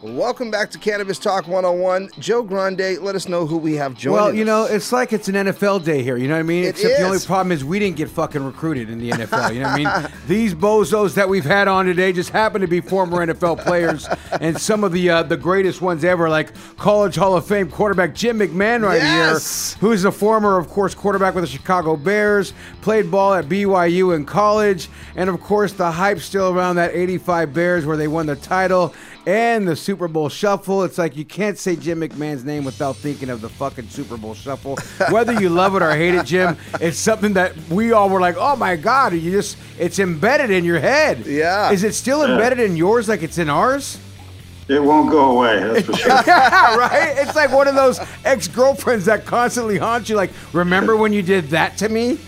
Welcome back to Cannabis Talk 101. Joe Grande, let us know who we have joining Well, you us. know, it's like it's an NFL day here. You know what I mean? It Except the only problem is we didn't get fucking recruited in the NFL. You know what I mean? These bozos that we've had on today just happen to be former NFL players and some of the uh, the greatest ones ever, like College Hall of Fame quarterback Jim McMahon right Yes. here, who's a former, of course, quarterback with the Chicago Bears, played ball at BYU in college, and of course the hype still around that '85 Bears where they won the title and the Super Bowl Shuffle. It's like you can't say Jim McMahon's name without thinking of the fucking Super Bowl Shuffle. Whether you love it or hate it, Jim, it's something that we all were like, oh my God, you just, it's embedded in your head. Yeah. Is it still embedded in yours like it's in ours? It won't go away, that's for sure. yeah, right? It's like one of those ex girlfriends that constantly haunt you, like, remember when you did that to me?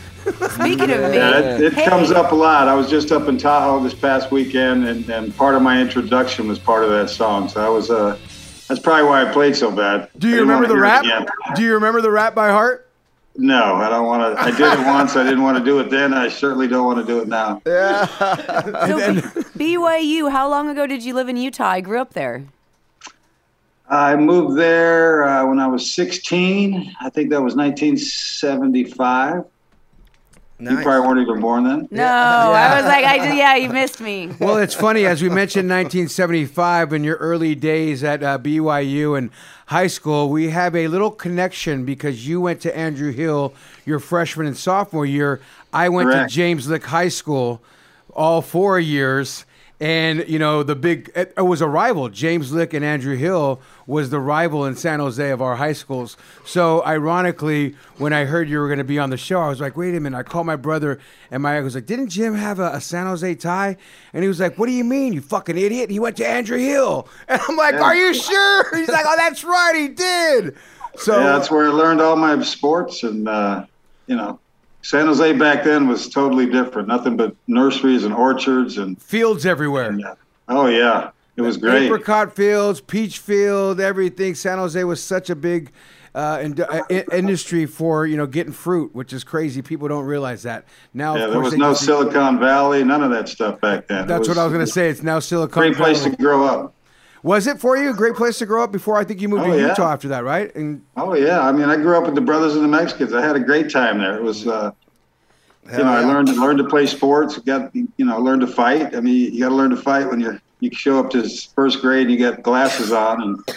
Speaking of me, Yeah, it, it hey, comes up a lot. I was just up in Tahoe this past weekend, and, and part of my introduction was part of that song. So that was uh, that's probably why I played so bad. Do you remember the wanna rap? hear it again. Do you remember the rap by heart? No, I don't want to. I did it once. I didn't want to do it then. I certainly don't want to do it now. Yeah. So B- BYU, how long ago did you live in Utah? I grew up there. I moved there uh, when I was 16. I think that was 1975. You probably weren't even born then. No, I was like, I did, yeah, you missed me. Well, it's funny as we mentioned 1975 in your early days at uh, BYU and high school. We have a little connection because you went to Andrew Hill your freshman and sophomore year. I went Correct. to James Lick High School all four years. And you know the big it, it was a rival. James Lick and Andrew Hill was the rival in San Jose of our high schools. So ironically, when I heard you were going to be on the show, I was like, "Wait a minute!" I called my brother, and my was like, "Didn't Jim have a, a San Jose tie?" And he was like, "What do you mean, you fucking idiot? He went to Andrew Hill." And I'm like, Yeah. "Are you sure?" He's like, "Oh, that's right, he did." So yeah, that's where I learned all my sports, and uh, you know, San Jose back then was totally different. Nothing but nurseries and orchards, and fields everywhere. oh yeah, it was great. Apricot fields, peach field, everything. San Jose was such a big uh, ind- uh, industry for you know getting fruit, which is crazy. People don't realize that now. yeah, there was no Silicon Valley, none of that stuff back then. That's what I was going to say. It's now Silicon Valley. Great place Valley. to grow up. Was it for you a great place to grow up? Before I think you moved Oh, to yeah. Utah after that, right? And Oh yeah, I mean, I grew up with the brothers and the Mexicans. I had a great time there. It was, uh, you know, I yeah. learned learned to play sports. Got you know, learned to fight. I mean, you got to learn to fight when you you show up to first grade and you got glasses on, and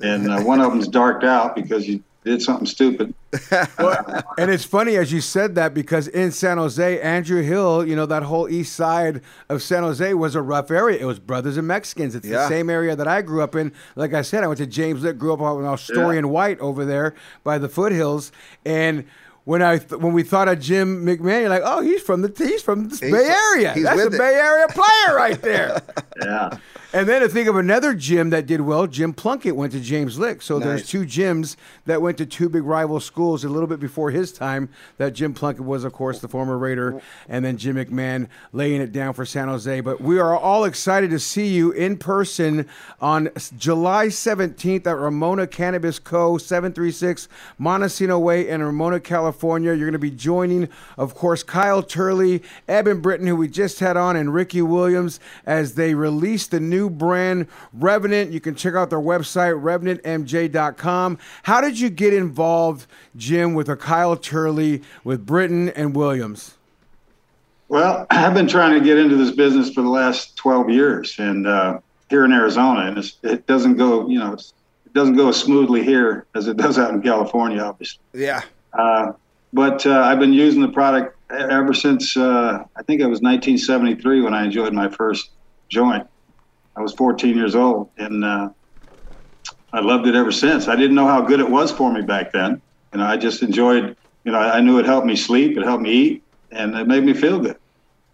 and uh, one of them's darked out because you did something stupid. and it's funny as you said that because in San Jose, Andrew Hill, you know, that whole east side of San Jose was a rough area. It was brothers and Mexicans. It's the same area that I grew up in. Like I said, I went to James Lick, grew up on Astorian White over there by the foothills. And when I th- when we thought of Jim McMahon, you're like, oh, he's from the he's from the He's Bay Area. he's That's a it. Bay Area player right there. Yeah. And then to think of another Jim that did well, Jim Plunkett went to James Lick. So Nice. there's two gyms that went to two big rival schools a little bit before his time. That Jim Plunkett was, of course, the former Raider, and then Jim McMahon laying it down for San Jose. But we are all excited to see you in person on July 17th at Ramona Cannabis Co. 736 Montecito Way in Ramona, California. You're going to be joining, of course, Kyle Turley, Eben Britton, who we just had on, and Ricky Williams as they release the new brand Revenant. You can check out their website, revenantmj.com. How did you get involved, Jim, with a Kyle Turley, with Britton and Williams? Well, I've been trying to get into this business for the last 12 years, and uh, here in Arizona, and it's, it doesn't go, you know, it doesn't go as smoothly here as it does out in California, obviously. Yeah. Uh, but uh, I've been using the product ever since uh, I think it was 1973 when I enjoyed my first joint. I was 14 years old, and uh, I loved it ever since. I didn't know how good it was for me back then. You know, I just enjoyed. You know, I knew it helped me sleep, it helped me eat, and it made me feel good.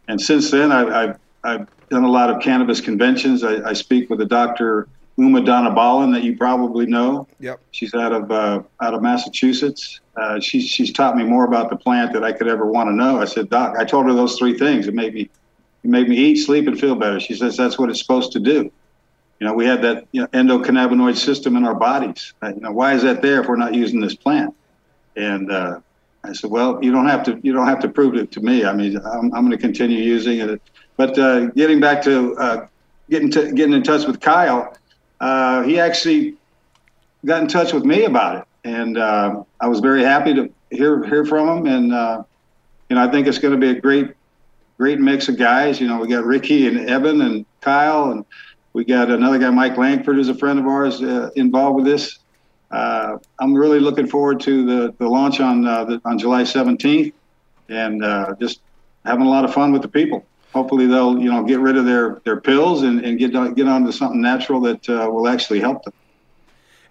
And since then, I've, I've, I've done a lot of cannabis conventions. I, I speak with a Dr. Uma Dhanabalan that you probably know. Yep. She's out of uh, out of Massachusetts. Uh, she's she's taught me more about the plant that I could ever want to know. I said, Doc, I told her those three things. It made me it made me eat, sleep, and feel better. She says that's what it's supposed to do. You know, we have that you know, endocannabinoid system in our bodies. Uh, you know, why is that there if we're not using this plant? And uh, I said, well, you don't have to you don't have to prove it to me. I mean, I'm, I'm going to continue using it. But uh, getting back to uh, getting to getting in touch with Kyle, uh, he actually got in touch with me about it, and uh, I was very happy to hear hear from him. And you know, I think it's going to be a great great mix of guys. You know, we got Ricky and Eben and Kyle, and we got another guy, Mike Langford, who's a friend of ours, uh, involved with this. Uh, I'm really looking forward to the, the launch on uh, the, on July 17th, and uh, just having a lot of fun with the people. Hopefully, they'll you know get rid of their, their pills and, and get on, get on to something natural that uh, will actually help them.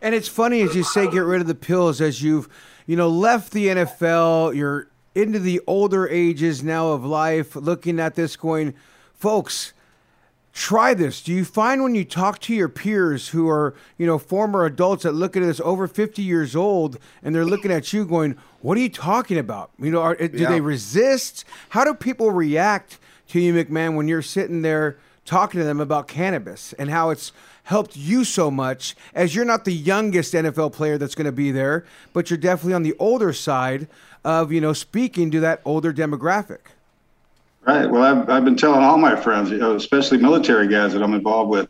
And it's funny as you say, get rid of the pills as you've, you know, left the NFL. You're into the older ages now of life, looking at this, going, folks, try this. Do you find when you talk to your peers who are, you know, former adults that look at this over 50 years old and they're looking at you going, what are you talking about? You know, are, do Yeah. they resist? How do people react to you, McMahon, when you're sitting there talking to them about cannabis and how it's helped you so much as you're not the youngest NFL player that's going to be there, but you're definitely on the older side of, you know, speaking to that older demographic. Right. Well, I've, I've been telling all my friends, you know, especially military guys that I'm involved with,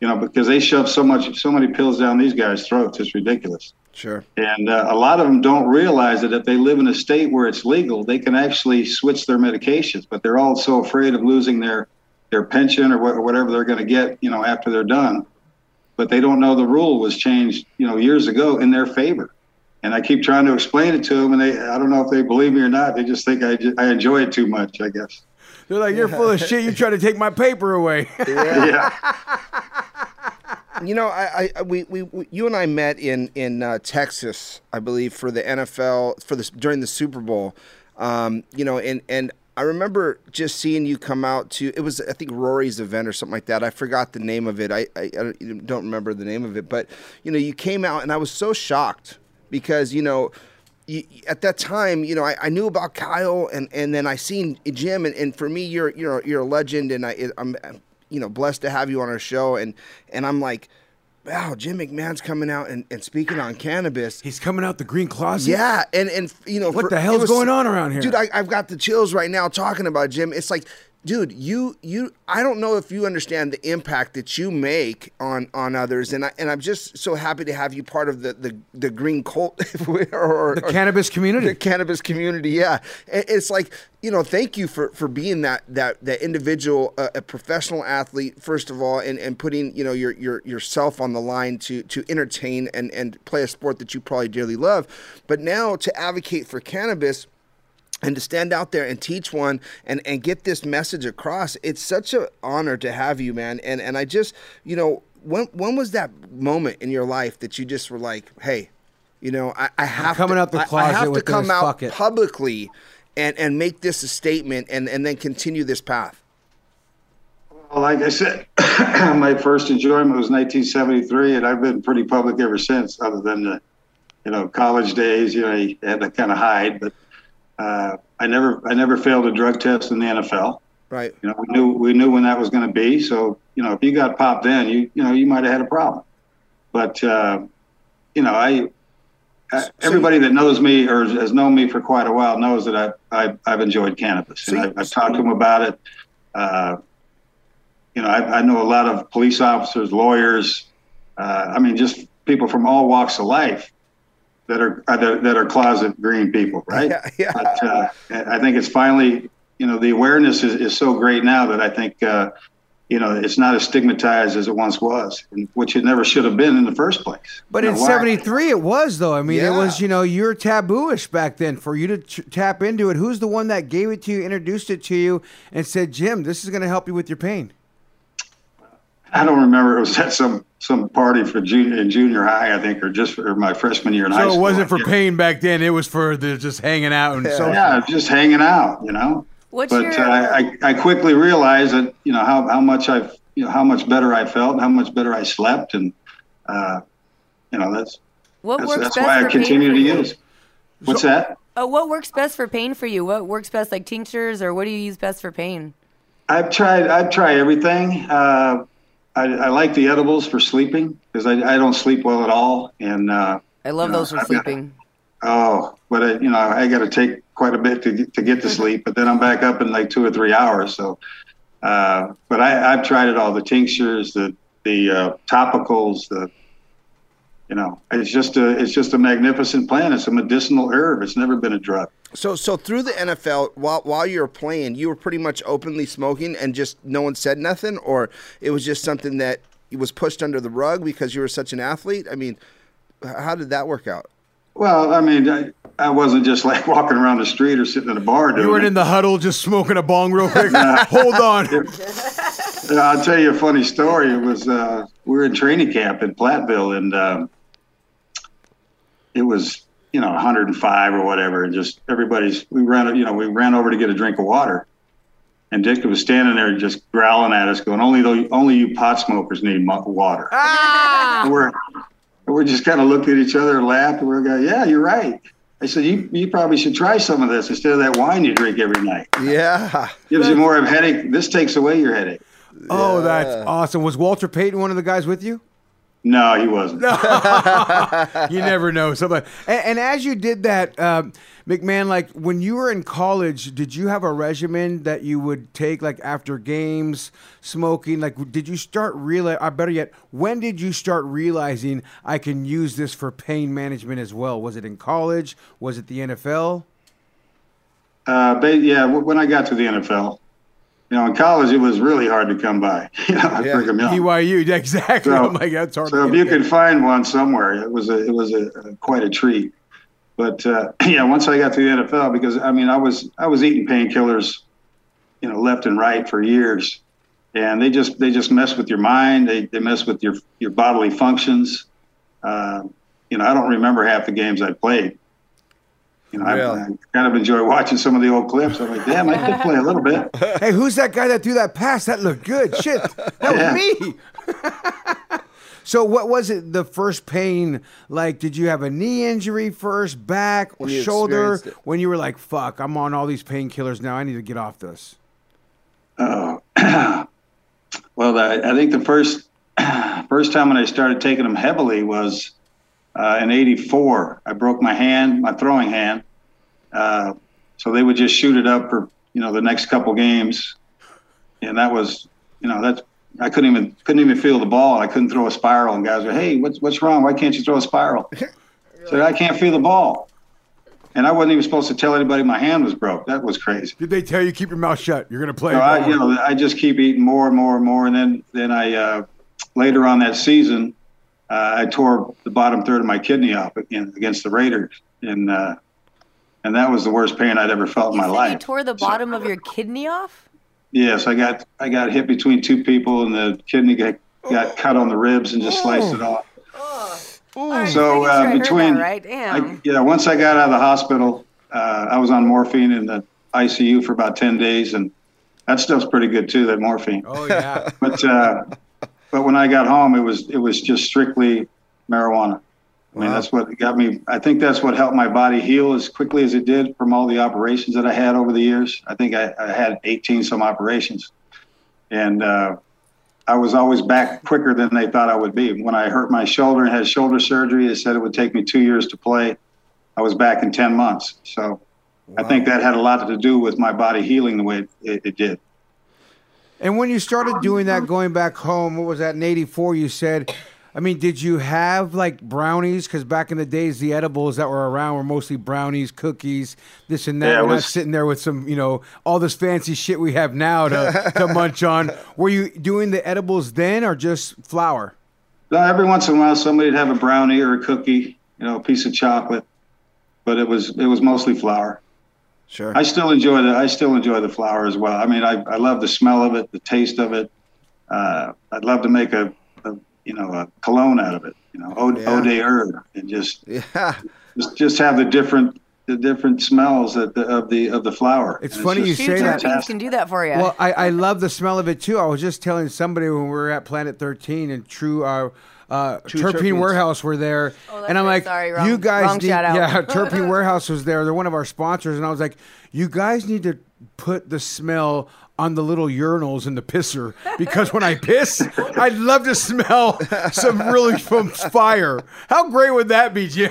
you know, because they shove so much, so many pills down these guys' throats. It's ridiculous. Sure. And uh, a lot of them don't realize that if they live in a state where it's legal, they can actually switch their medications, but they're all so afraid of losing their, their pension or, wh- or whatever they're going to get, you know, after they're done. But they don't know the rule was changed, you know, years ago in their favor. And I keep trying to explain it to them, and they, I don't know if they believe me or not. They just think I, ju- I enjoy it too much, I guess. They're like, you're full of shit. You're trying to take my paper away. Yeah. You know, I, I we, we, we you and I met in in uh, Texas, I believe, for the NFL for this during the Super Bowl. Um, you know, and and I remember just seeing you come out to it was I think Rory's event or something like that. I forgot the name of it. I, I, I don't remember the name of it, but you know, you came out and I was so shocked because you know. You, at that time, you know, I, I knew about Kyle, and, and then I seen Jim, and, and for me, you're you're you're a legend, and I I'm you know blessed to have you on our show, and and I'm like, wow, Jim McMahon's coming out and, and speaking on cannabis. He's coming out the green closet. Yeah, and and you know What for- the hell's was- going on around here? dude? I, I've got the chills right now talking about Jim. It's like, dude, you you I don't know if you understand the impact that you make on on others, and I and I'm just so happy to have you part of the the, the green cult or, or The cannabis community. the cannabis community. Yeah, it's like you know, thank you for for being that that that individual, uh, a professional athlete first of all, and and putting you know your your yourself on the line to to entertain and and play a sport that you probably dearly love, but now to advocate for cannabis and to stand out there and teach one and, and get this message across it's such an honor to have you man and and i just you know when when was that moment in your life that you just were like hey you know i, I have coming to, out the I- I, closet have to come out fuck it. publicly and and make this a statement and and then continue this path Well, like I said, my first enjoyment was 1973, and I've been pretty public ever since, other than the, you know, college days. You know, you had to kind of hide, but uh, I never, I never failed a drug test in the NFL. right You know, we knew, we knew when that was going to be. So, you know, if you got popped then, you, you know, you might have had a problem. But, uh, you know, I, I everybody that knows me or has known me for quite a while knows that I, I I've enjoyed cannabis, So and I, I've talked to them about it. Uh, you know, I, I know a lot of police officers, lawyers. Uh, I mean, just people from all walks of life that are uh, that, that are closet green people, right? Yeah, yeah. But uh, I think it's finally, you know, the awareness is, is so great now that I think, uh, you know, it's not as stigmatized as it once was, which it never should have been in the first place. But You in know, why- '73, it was though. I mean, it was you know you're tabooish back then for you to ch- tap into it. Who's the one that gave it to you, introduced it to you, and said, "Jim, this is going to help you with your pain"? I don't remember. It was at some some party for junior in junior high, I think, or just for my freshman year in high school. So it wasn't for Yeah. pain back then. It was for the just hanging out and so. Yeah, just hanging out, you know. What's but your- uh, I, I quickly realized that you know how, how much I've you know how much better I felt, how much better I slept, and uh, you know that's What that's, works that's best why I continue to use. What's that? Oh, what works best for pain for you? What works best, like tinctures, or what do you use best for pain? I've tried. I've tried everything. Uh, I, I like the edibles for sleeping because I, I don't sleep well at all, and uh, I love you know, those for I've got- sleeping. Oh, but I, you know, I got to take quite a bit to get, to get to sleep, but then I'm back up in like two or three hours. So, uh, but I, I've tried it all: the tinctures, the the uh, topicals, the you know, it's just a it's just a magnificent plant. It's a medicinal herb. It's never been a drug. So, so through the NFL, while while you were playing, you were pretty much openly smoking, and just no one said nothing, or it was just something that was pushed under the rug because you were such an athlete. I mean, how did that work out? Well, I mean, I, I wasn't just like walking around the street or sitting in a bar doing You weren't it. in the huddle just smoking a bong real quick. Hold on. Uh, I'll tell you a funny story. It was uh, we were in training camp in Platteville, and um, it was you know 105 or whatever, and just everybody's. We ran, you know, we ran over to get a drink of water, and Dick was standing there just growling at us, going, "Only though, only you pot smokers need mu- water." Ah! And we're we're just kind of looked at each other and laughed, and we're going, "Yeah, you're right." I said, "You you probably should try some of this instead of that wine you drink every night. Yeah, Gives you more of a headache. This takes away your headache." Oh, that's awesome. Was Walter Payton one of the guys with you? No, he wasn't. you never know. Somebody. And, and as you did that, um, McMahon, like when you were in college, did you have a regimen that you would take, like after games, smoking? Like, did you start realize? Or better yet, when did you start realizing I can use this for pain management as well? Was it in college? Was it the NFL? Uh, but yeah, when I got to the NFL, you know, in college it was really hard to come by. You know, Yeah. BYU, exactly. So- oh my God, it's hard. So if you could find one somewhere, it was a it was a, a quite a treat. But uh, yeah, once I got to the NFL, because I mean, I was I was eating painkillers, you know, left and right for years, and they just they just mess with your mind. They they mess with your your bodily functions. Uh, you know, I don't remember half the games I played. You know, I, Really? I kind of enjoy watching some of the old clips. I'm like, damn, I could play a little bit. hey, who's that guy that threw that pass? That looked good. Shit, that Yeah. was me. so, what was it? The first pain? Like, did you have a knee injury first, back, or When you shoulder? When you were like, "Fuck, I'm on all these painkillers now. I need to get off this." Oh, well, the, I think the first first time when I started taking them heavily was uh, in '84. I broke my hand, my throwing hand, uh, so they would just shoot it up for you know the next couple games, and that was you know that's I couldn't even couldn't even feel the ball. I couldn't throw a spiral, and guys were, "Hey, what's what's wrong? Why can't you throw a spiral?" so I can't feel the ball, and I wasn't even supposed to tell anybody my hand was broke. That was crazy. Did they tell you keep your mouth shut? You're gonna play. So I, you know, I just keep eating more and more and more, and then then I uh, later on that season, uh, I tore the bottom third of my kidney off against the Raiders, and uh, and that was the worst pain I'd ever felt in my life. you tore the bottom of your kidney off? Yes, I got I got hit between two people, and the kidney got got cut on the ribs and just sliced it off. Alright, So making sure I uh, between right? Damn. I, yeah, once I got out of the hospital, uh, I was on morphine in the ICU for about ten days, and that stuff's pretty good too. That morphine. Oh yeah. but uh, but when I got home, it was it was just strictly marijuana. I mean, that's what got me. I think that's what helped my body heal as quickly as it did from all the operations that I had over the years. I think I, I had 18 some operations, and uh, I was always back quicker than they thought I would be. When I hurt my shoulder and had shoulder surgery, they said it would take me two years to play. I was back in 10 months. So I think that had a lot to do with my body healing the way it, it, it did. And when you started doing that, going back home, what was that in '84? You said, I mean, did you have like brownies? Because back in the days, the edibles that were around were mostly brownies, cookies, this and that. Yeah, it we're not was- sitting there with some, you know, all this fancy shit we have now to, to munch on. Were you doing the edibles then, or just flour? Every once in a while, somebody'd have a brownie or a cookie, you know, a piece of chocolate, but it was it was mostly flour. Sure. I still enjoy the I still enjoy the flour as well. I mean, I, I love the smell of it, the taste of it. Uh, I'd love to make a, a you know a cologne out of it, you know, eau, Yeah. eau de herb, and just Yeah. just just have the different the different smells that the, of the of the flour. It's And funny you just say that. terpenes can do that for you. Well, I, I love the smell of it too. I was just telling somebody when we were at Planet 13 and True uh, uh, Terpene Terpenes. Warehouse were there, Oh, that's and I'm right. like, Sorry, wrong- you guys wrong need, shout out. yeah, Terpene Warehouse was there. They're one of our sponsors, and I was like, you guys need to put the smell on the little urinals in the pisser because when I piss, I'd love to smell some really from fire. How great would that be, Jim?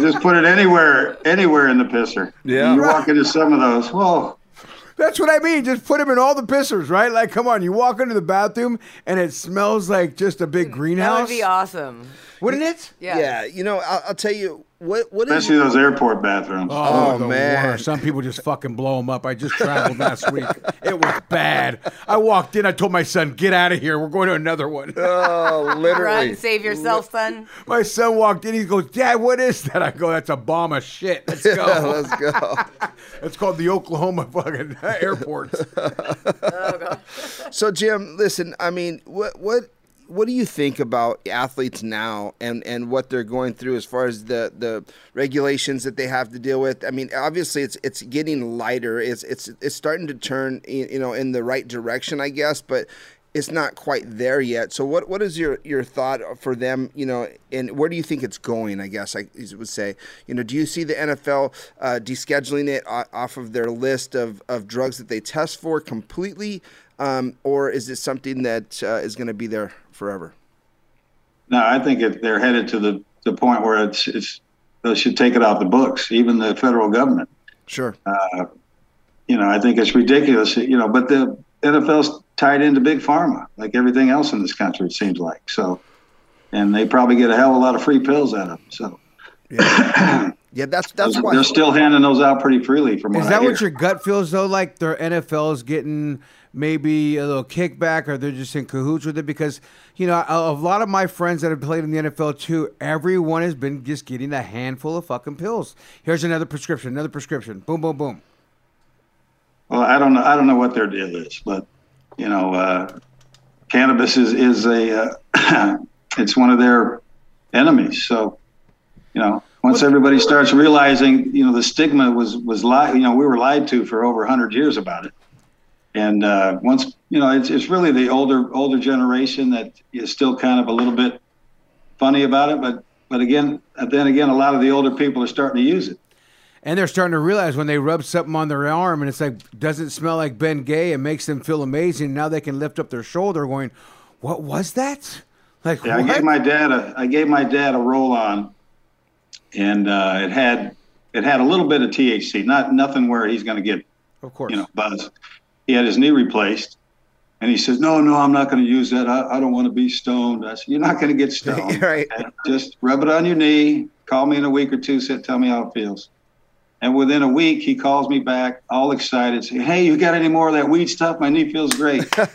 just put it anywhere anywhere in the pisser. Yeah. you walk into some of those. Whoa. That's what I mean. Just put them in all the pissers, right? Like, come on, you walk into the bathroom and it smells like just a big greenhouse. That would be awesome. Wouldn't it? Yeah. Yeah. You know, I'll, I'll tell you what. What is Especially those airport bathrooms. Oh, oh, the man. worst. Some people just fucking blow them up. I just traveled last week. It was bad. I walked in. I told my son, "Get out of here. We're going to another one." Oh, literally. Run, save yourself, son. my son walked in. He goes, "Dad, what is that?" I go, "That's a bomb of shit. Let's Yeah, go." let's go. it's called the Oklahoma fucking airport. Oh, so Jim, listen, I mean, what what what do you think about athletes now and and what they're going through as far as the the regulations that they have to deal with? I mean, obviously it's it's getting lighter. It's it's it's starting to turn you know in the right direction, I guess, but it's not quite there yet. So what what is your your thought for them? You know, and where do you think it's going? I guess I would say. You know, do you see the NFL uh, descheduling it off of their list of of drugs that they test for completely, um, or is it something that uh, is going to be there forever? No, I think it, they're headed to the the point where it's it's they should take it off the books, even the federal government. Sure. Uh, you know, I think it's ridiculous. You know, but the NFL's tied into big pharma, like everything else in this country. It seems like so, and they probably get a hell of a lot of free pills out of them. So. Yeah. yeah, that's that's why they're still handing those out pretty freely. From is that I what your gut feels though? Like their NFL is getting maybe a little kickback, or they're just in cahoots with it? Because you know, a, a lot of my friends that have played in the NFL too, everyone has been just getting a handful of fucking pills. Here's another prescription, another prescription. Boom, boom, boom. Well, I don't know. I don't know what their deal is, but you know, uh, cannabis is is a uh, it's one of their enemies. So, you know, once everybody starts realizing, you know, the stigma was was lied. You know, we were lied to for over hundred years about it. And uh, once you know, it's it's really the older older generation that is still kind of a little bit funny about it. But but again, then again, a lot of the older people are starting to use it. And they're starting to realize when they rub something on their arm and it's like doesn't smell like Ben Gay and makes them feel amazing. Now they can lift up their shoulder, going, "What was that?" Like yeah, I gave my dad a I gave my dad a roll on, and uh, it had it had a little bit of THC, not nothing where he's going to get of course you know buzz. He had his knee replaced, and he says, "No, no, I'm not going to use that. I, I don't want to be stoned." I said, "You're not going to get stoned. right? Just rub it on your knee. Call me in a week or two. Sit, tell me how it feels." And within a week, he calls me back, all excited, saying, "Hey, you got any more of that weed stuff? My knee feels great." and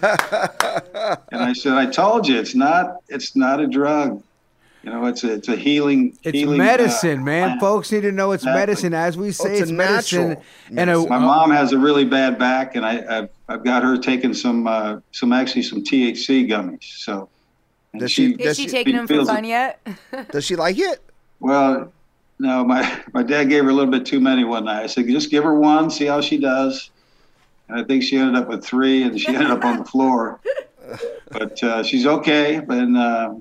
I said, "I told you, it's not. It's not a drug. You know, it's a it's a healing. It's healing, medicine, uh, man. plant. Folks need to know it's Exactly. medicine. As we say, it's it's, a medicine. natural And a, My mom has a really bad back, and I, I've I've got her taking some uh, some actually some THC gummies. So, and Does she- Is Does she she- taking them for feels it. fun yet? Does she like it? Well, no, my my dad gave her a little bit too many one night. I said, just give her one, see how she does. And I think she ended up with three, and she ended up on the floor. But uh, she's okay, and uh,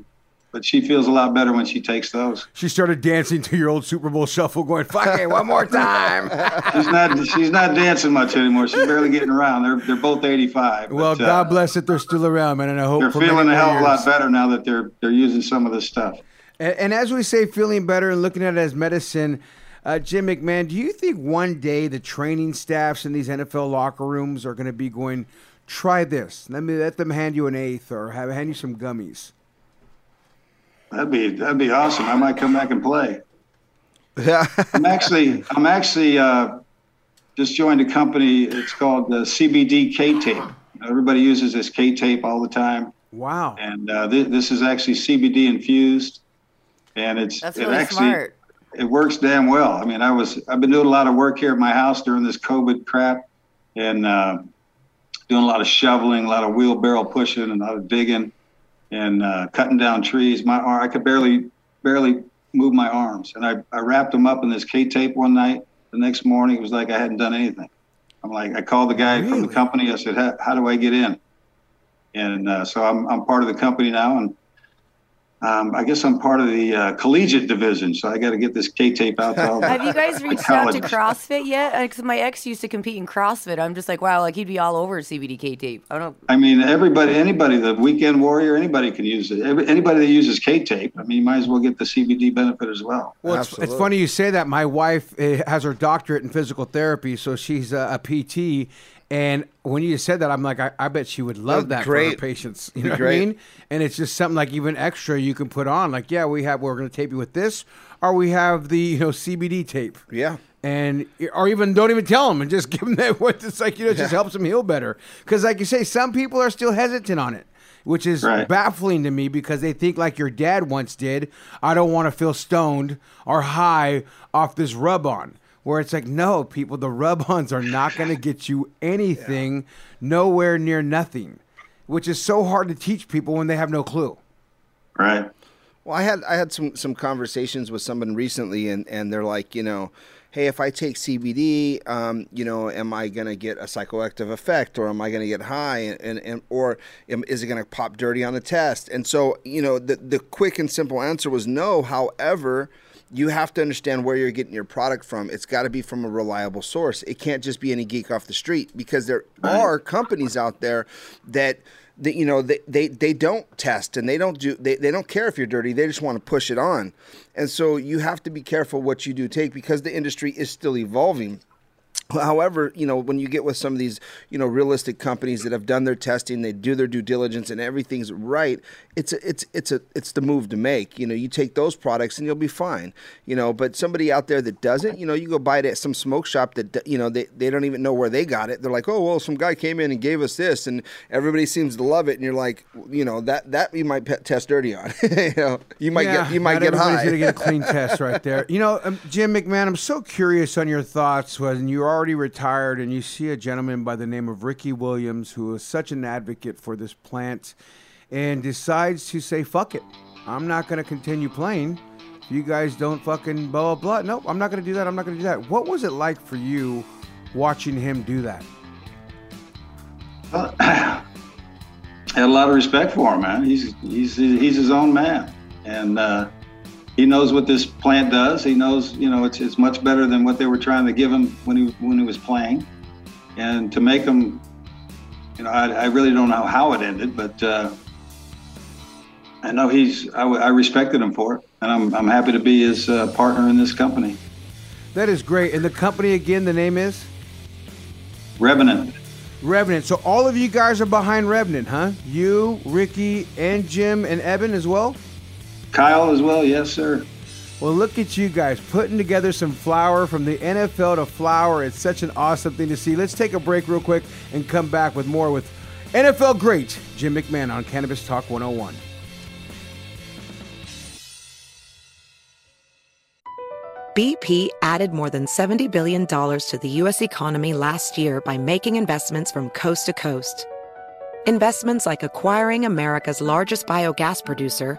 but she feels a lot better when she takes those. she started dancing to your old Super Bowl shuffle, going, "Fuck it, one more time." She's not she's not dancing much anymore. She's barely getting around. They're they're both 85. well, but, uh, God bless that they're still around, man, and I hope They're feeling a hell of a lot better now that they're they're using some of this stuff. And, and as we say, feeling better and looking at it as medicine, uh, Jim McMahon, do you think one day the training staffs in these NFL locker rooms are going to be going, try this? Let me let them hand you an eighth or have hand you some gummies. That'd be that'd be awesome. I might come back and play. Yeah. I'm actually I'm actually uh, just joined a company. It's called the CBD K tape. Everybody uses this K tape all the time, Wow. and uh, th- this is actually CBD infused, and it's That's it actually smart. it works damn well. I mean, I was I've been doing a lot of work here at my house during this COVID crap, and uh, doing a lot of shoveling, a lot of wheelbarrow pushing, and a lot of digging, and uh, cutting down trees. My arm, I could barely barely move my arms, and I, I wrapped them up in this K tape one night. The next morning, it was like I hadn't done anything. I'm like, I called the guy from the company. I said, how, how do I get in? And uh, so I'm, I'm part of the company now, and um, I guess I'm part of the uh, collegiate division. So I got to get this K tape out. To all Have you guys reached out to. CrossFit yet? Because my ex used to compete in CrossFit. I'm just like, wow, like he'd be all over CBDK tape. I don't. I mean, everybody, anybody, the weekend warrior, anybody can use it. Every, anybody that uses K tape, I mean, you might as well get the CBD benefit as well. Well, it's, it's funny you say that. My wife uh, has her doctorate in physical therapy, so she's a, a PT. And when you said that, I'm like, I, I bet she would love That's that for her great. patients. You Be know what I mean? And it's just something like even extra you can put on. Like, yeah, we have we're going to tape you with this, or we have the you know CBD tape. Yeah. And or even don't even tell them and just give them that. What it's like, you know, it just helps them heal better. Because like you say, some people are still hesitant on it. Which is Right. baffling to me because they think like your dad once did. I don't want to feel stoned or high off this rub on. Where it's like, no, people, the rub ons are not going to get you anything, nowhere near nothing, which is so hard to teach people when they have no clue. Right. Well, I had I had some some conversations with someone recently, and and they're like, you know, hey, hey, if I take CBD, um, you know, am I going to get a psychoactive effect, or am I going to get high, and, and, and or am, is it going to pop dirty on the test? And so, you know, the the quick and simple answer was no. However you have to understand where you're getting your product from. It's got to be from a reliable source. It can't just be any geek off the street because there are companies out there that that you know they, they they don't test and they don't do they, they don't care if you're dirty they just want to push it on and so you have to be careful what you do take because the industry is still evolving However, you know, when you get with some of these, you know, realistic companies that have done their testing, they do their due diligence, and everything's right. It's a, it's it's a it's the move to make. You know, you take those products and you'll be fine. You know, but somebody out there that doesn't, you know, you go buy it at some smoke shop that you know they, they don't even know where they got it. They're like, oh well, some guy came in and gave us this, and everybody seems to love it, and you're like, you know, that that you might test dirty on. you know, you might Yeah, get you might get everybody's high. gonna get a clean test right there. You know, um, Jim McMahon, I'm so curious on your thoughts when you're already retired and you see a gentleman by the name of Ricky Williams who is such an advocate for this plant and decides to say, fuck it. I'm not going to continue playing. If you guys don't fucking blah, blah, blah. Nope, I'm not going to do that. I'm not going to do that. What was it like for you watching him do that? I had a lot of respect for him, man. He's he's he's his own man, and uh, he knows what this plant does. He knows, you know, it's it's much better than what they were trying to give him when he when he was playing, and to make him, you know, I, I really don't know how it ended, but uh, I know he's I, I respected him for it, and I'm I'm happy to be his uh, partner in this company. That is great. And the company, again, the name is? Revenant. Revenant. So all of you guys are behind Revenant, huh? You, Ricky, and Jim, and Eben as well? Kyle as well, yes, sir. Well, look at you guys putting together some flour from the NFL to flour. It's such an awesome thing to see. Let's take a break real quick and come back with more with NFL great Jim McMahon on Cannabis Talk 101. BP added more than $70 billion to the U.S. economy last year by making investments from coast to coast. Investments like acquiring America's largest biogas producer,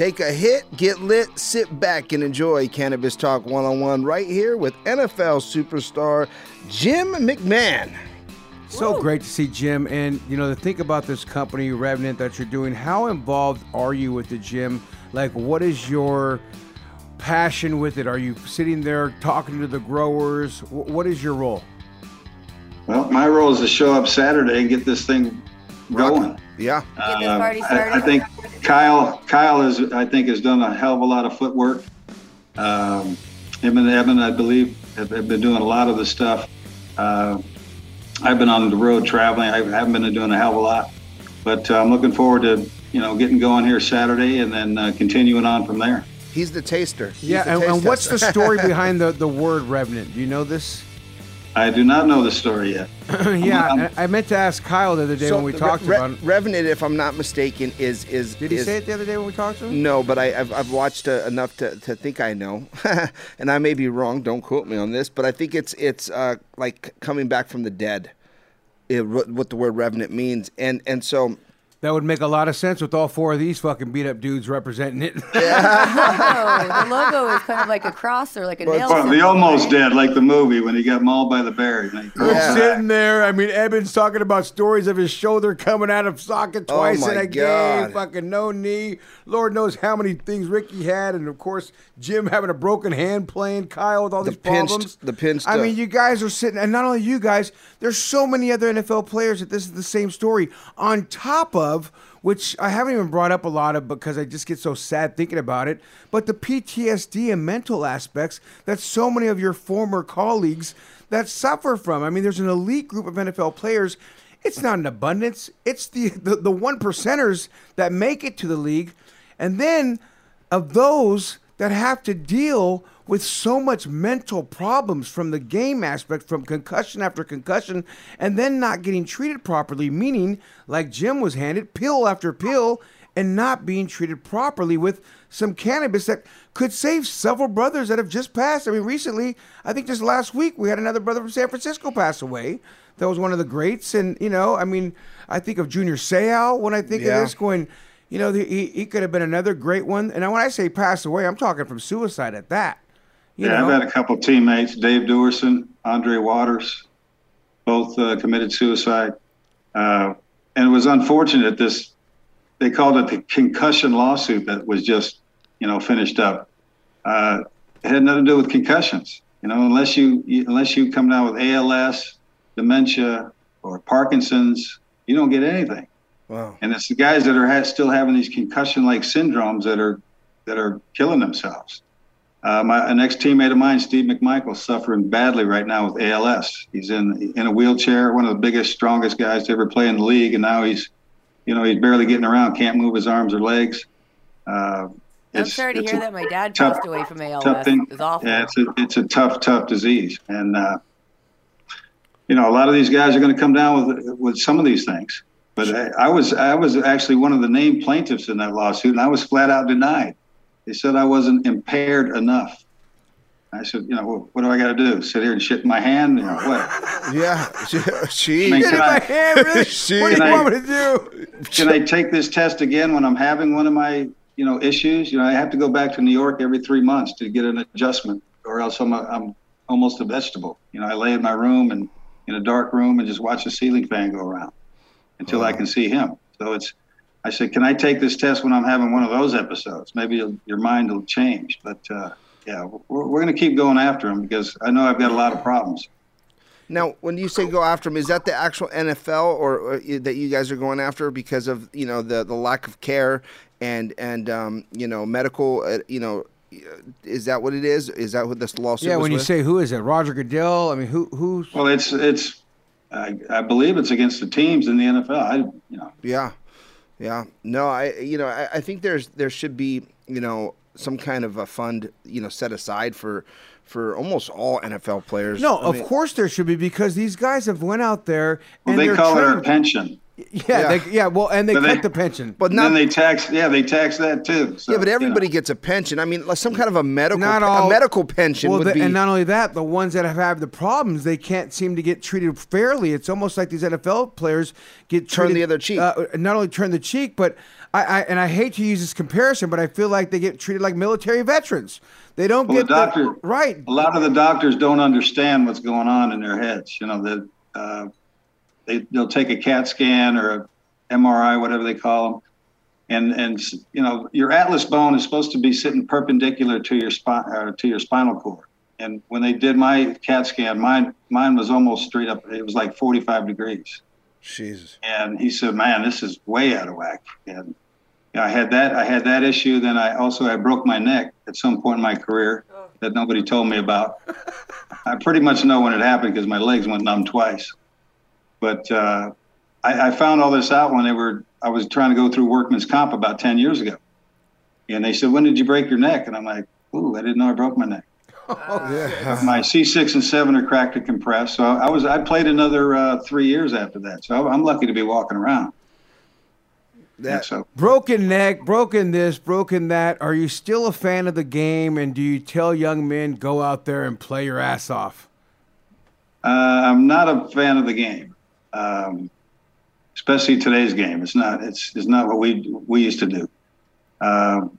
Take a hit, get lit, sit back and enjoy Cannabis Talk 101 right here with NFL superstar Jim McMahon. So great to see Jim, and you know to think about this company Revenant that you're doing. How involved are you with the gym? Like, what is your passion with it? Are you sitting there talking to the growers? What is your role? Well, my role is to show up Saturday and get this thing going. Yeah. Get this Uh, party I, started. I think Kyle Kyle is I think has done a hell of a lot of footwork. Um, him and Eben, I believe, have, have been doing a lot of the stuff. Uh, I've been on the road traveling. I haven't been doing a hell of a lot, but uh, I'm looking forward to you know getting going here Saturday and then uh, continuing on from there. He's the taster. He's yeah, the and, taste and what's the story behind the, the word Revenant? Do you know this? I do not know the story yet. yeah, I'm- and I meant to ask Kyle the other day when we talked Re- about it. Revenant, if I'm not mistaken, is is Did he is- say it the other day when we talked to him? No, but I, I've, I've watched uh, enough to, to think I know, and I may be wrong. Don't quote me on this, but I think it's it's uh, like coming back from the dead. It, what what the word revenant means, and and so That would make a lot of sense with all four of these fucking beat up dudes representing it. Oh, the logo is kind of like a cross or like a nail. Well, the symbol, almost right? dead, like the movie when he got mauled by the bear. and he We're sitting there. I mean, Eben's talking about stories of his shoulder coming out of socket Oh twice my in a God. game. Fucking no knee. Lord knows how many things Ricky had, and of course Jim having a broken hand playing Kyle with all The these pinched- problems. the pinched, I uh, mean, you guys are sitting, and not only you guys. There's so many other NFL players that this is the same story. On top of which I haven't even brought up a lot of because I just get so sad thinking about it. But the PTSD and mental aspects that so many of your former colleagues that suffer from. I mean, there's an elite group of NFL players. It's not an abundance. It's the the, the one percenters that make it to the league, and then of those that have to deal with so much mental problems from the game aspect, from concussion after concussion, and then not getting treated properly, meaning, like Jim was handed, pill after pill, and not being treated properly with some cannabis that could save several brothers that have just passed. I mean, recently, I think just last week, we had another brother from San Francisco pass away. That was one of the greats. And, you know, I mean, I think of Junior Seau when I think Yeah. of this, going, you know, he, he could have been another great one. And when I say pass away, I'm talking from suicide at that. Yeah, know? I've had a couple teammates, Dave Duerson, Andre Waters, both uh, committed suicide. Uh, and it was unfortunate. This they called it the concussion lawsuit that was just, you know, finished up. Uh, it had nothing to do with concussions. You know, unless you you- unless you come down with ALS, dementia, or Parkinson's, you don't get anything. wow. And it's the guys that are ha- still having these concussion-like syndromes that are that are killing themselves. Uh, my an ex-teammate of mine, Steve McMichael, suffering badly right now with ALS. He's in in a wheelchair, one of the biggest, strongest guys to ever play in the league, and now he's, you know, he's barely getting around, can't move his arms or legs. Uh, I'm sorry to hear that my dad tough- passed away from ALS. tough thing. It's awful. Yeah, it's a it's a tough, tough disease, and uh, you know, a lot of these guys are going to come down with with some of these things. But I, I was I was actually one of the named plaintiffs in that lawsuit, and I was flat out denied. They said I wasn't impaired enough. I said, you know, what, what do I got to do? Sit here and shit in my hand? You know, what? Yeah, she. I mean, Get in can my hand, really? She- what do you I- want me to do? Can I take this test again when I'm having one of my, you know, issues? You know, I have to go back to New York every three months to get an adjustment, or else I'm a, I'm almost a vegetable. You know, I lay in my room and in a dark room and just watch the ceiling fan go around until I oh. can see him. So it's, I said, can I take this test when I'm having one of those episodes? Maybe your mind will change. But uh, yeah, we're, we're going to keep going after him because I know I've got a lot of problems. Now, when you say go after him, is that the actual NFL or, or that you guys are going after because of you know the the lack of care and and um, you know medical uh, you know uh, is that what it is? Is that what this lawsuit? Yeah, was when you with? say who is it? Roger Goodell? I mean, who who's. Well, it's it's. I, I believe it's against the teams in the NFL. I, you know, Yeah, yeah. No, I you know I, I think there's there should be you know some kind of a fund you know set aside for for almost all NFL players. No, I of mean- course there should be because these guys have went out there well, and they they're call it a pension. Yeah, Yeah. They, yeah. Well, and they But cut they- the pension. But And not then they tax, yeah, they tax that too. So, yeah, but you know. everybody gets a pension. I mean, like some kind of a medical Not all- a medical pension well, would the- be. and not only that, the ones that have had the problems, they can't seem to get treated fairly. It's almost like these NFL players get Turn treated, the other cheek. Uh, not only turn the cheek, but I, I and I hate to use this comparison, but I feel like they get treated like military veterans. They don't Well, get the doctor, right. A lot of the doctors don't understand what's going on in their heads. You know that uh, they they'll take a CAT scan or a MRI, whatever they call them, and and you know your atlas bone is supposed to be sitting perpendicular to your spine uh, to your spinal cord. And when they did my CAT scan, mine mine was almost straight up. It was like 45 degrees. Jesus. And he said, "Man, this is way out of whack." And you know, I had that I had that issue. Then I also I broke my neck at some point in my career that nobody told me about. I pretty much know when it happened because my legs went numb twice. But uh, I, I found all this out when they were I was trying to go through workman's comp about 10 years ago. And they said, When did you break your neck? And I'm like, Ooh, I didn't know I broke my neck. My C6 and 7 are cracked and compressed. So I was I played another uh, three years after that. So I'm lucky to be walking around. That, so Broken neck, broken this, broken that. Are you still a fan of the game? And do you tell young men go out there and play your ass off? uh, I'm not a fan of the game. Um, especially today's game. It's not it's it's not what we we used to do. Um,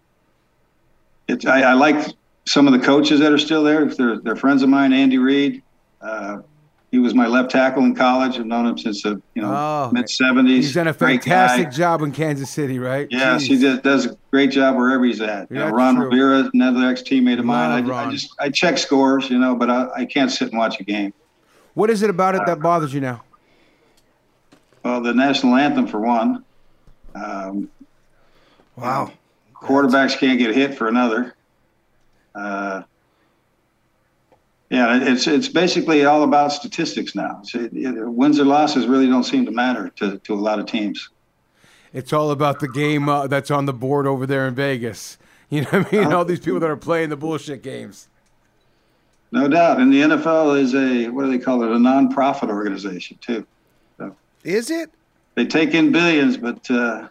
it's I, I like some of the coaches that are still there. If they're they're friends of mine, Andy Reid. Uh, he was my left tackle in college. I've known him since the you know Oh. mid seventies. He's done a fantastic job in Kansas City, right? Yes, Jeez. he does, does a great job wherever he's at. You know, Ron true. Rivera, another ex teammate of mine. I, I just I check scores, you know, but I, I can't sit and watch a game. What is it about it that bothers you now? Well, the national anthem for one. Um, wow. Quarterbacks can't get hit for another. Uh, yeah, it's it's basically all about statistics now. It, it, wins or losses really don't seem to matter to, to a lot of teams. It's all about the game uh, that's on the board over there in Vegas. You know what I mean? All these people that are playing the bullshit games. No doubt. And the NFL is a what do they call it? A non-profit organization too. Is it? they take in billions, but uh,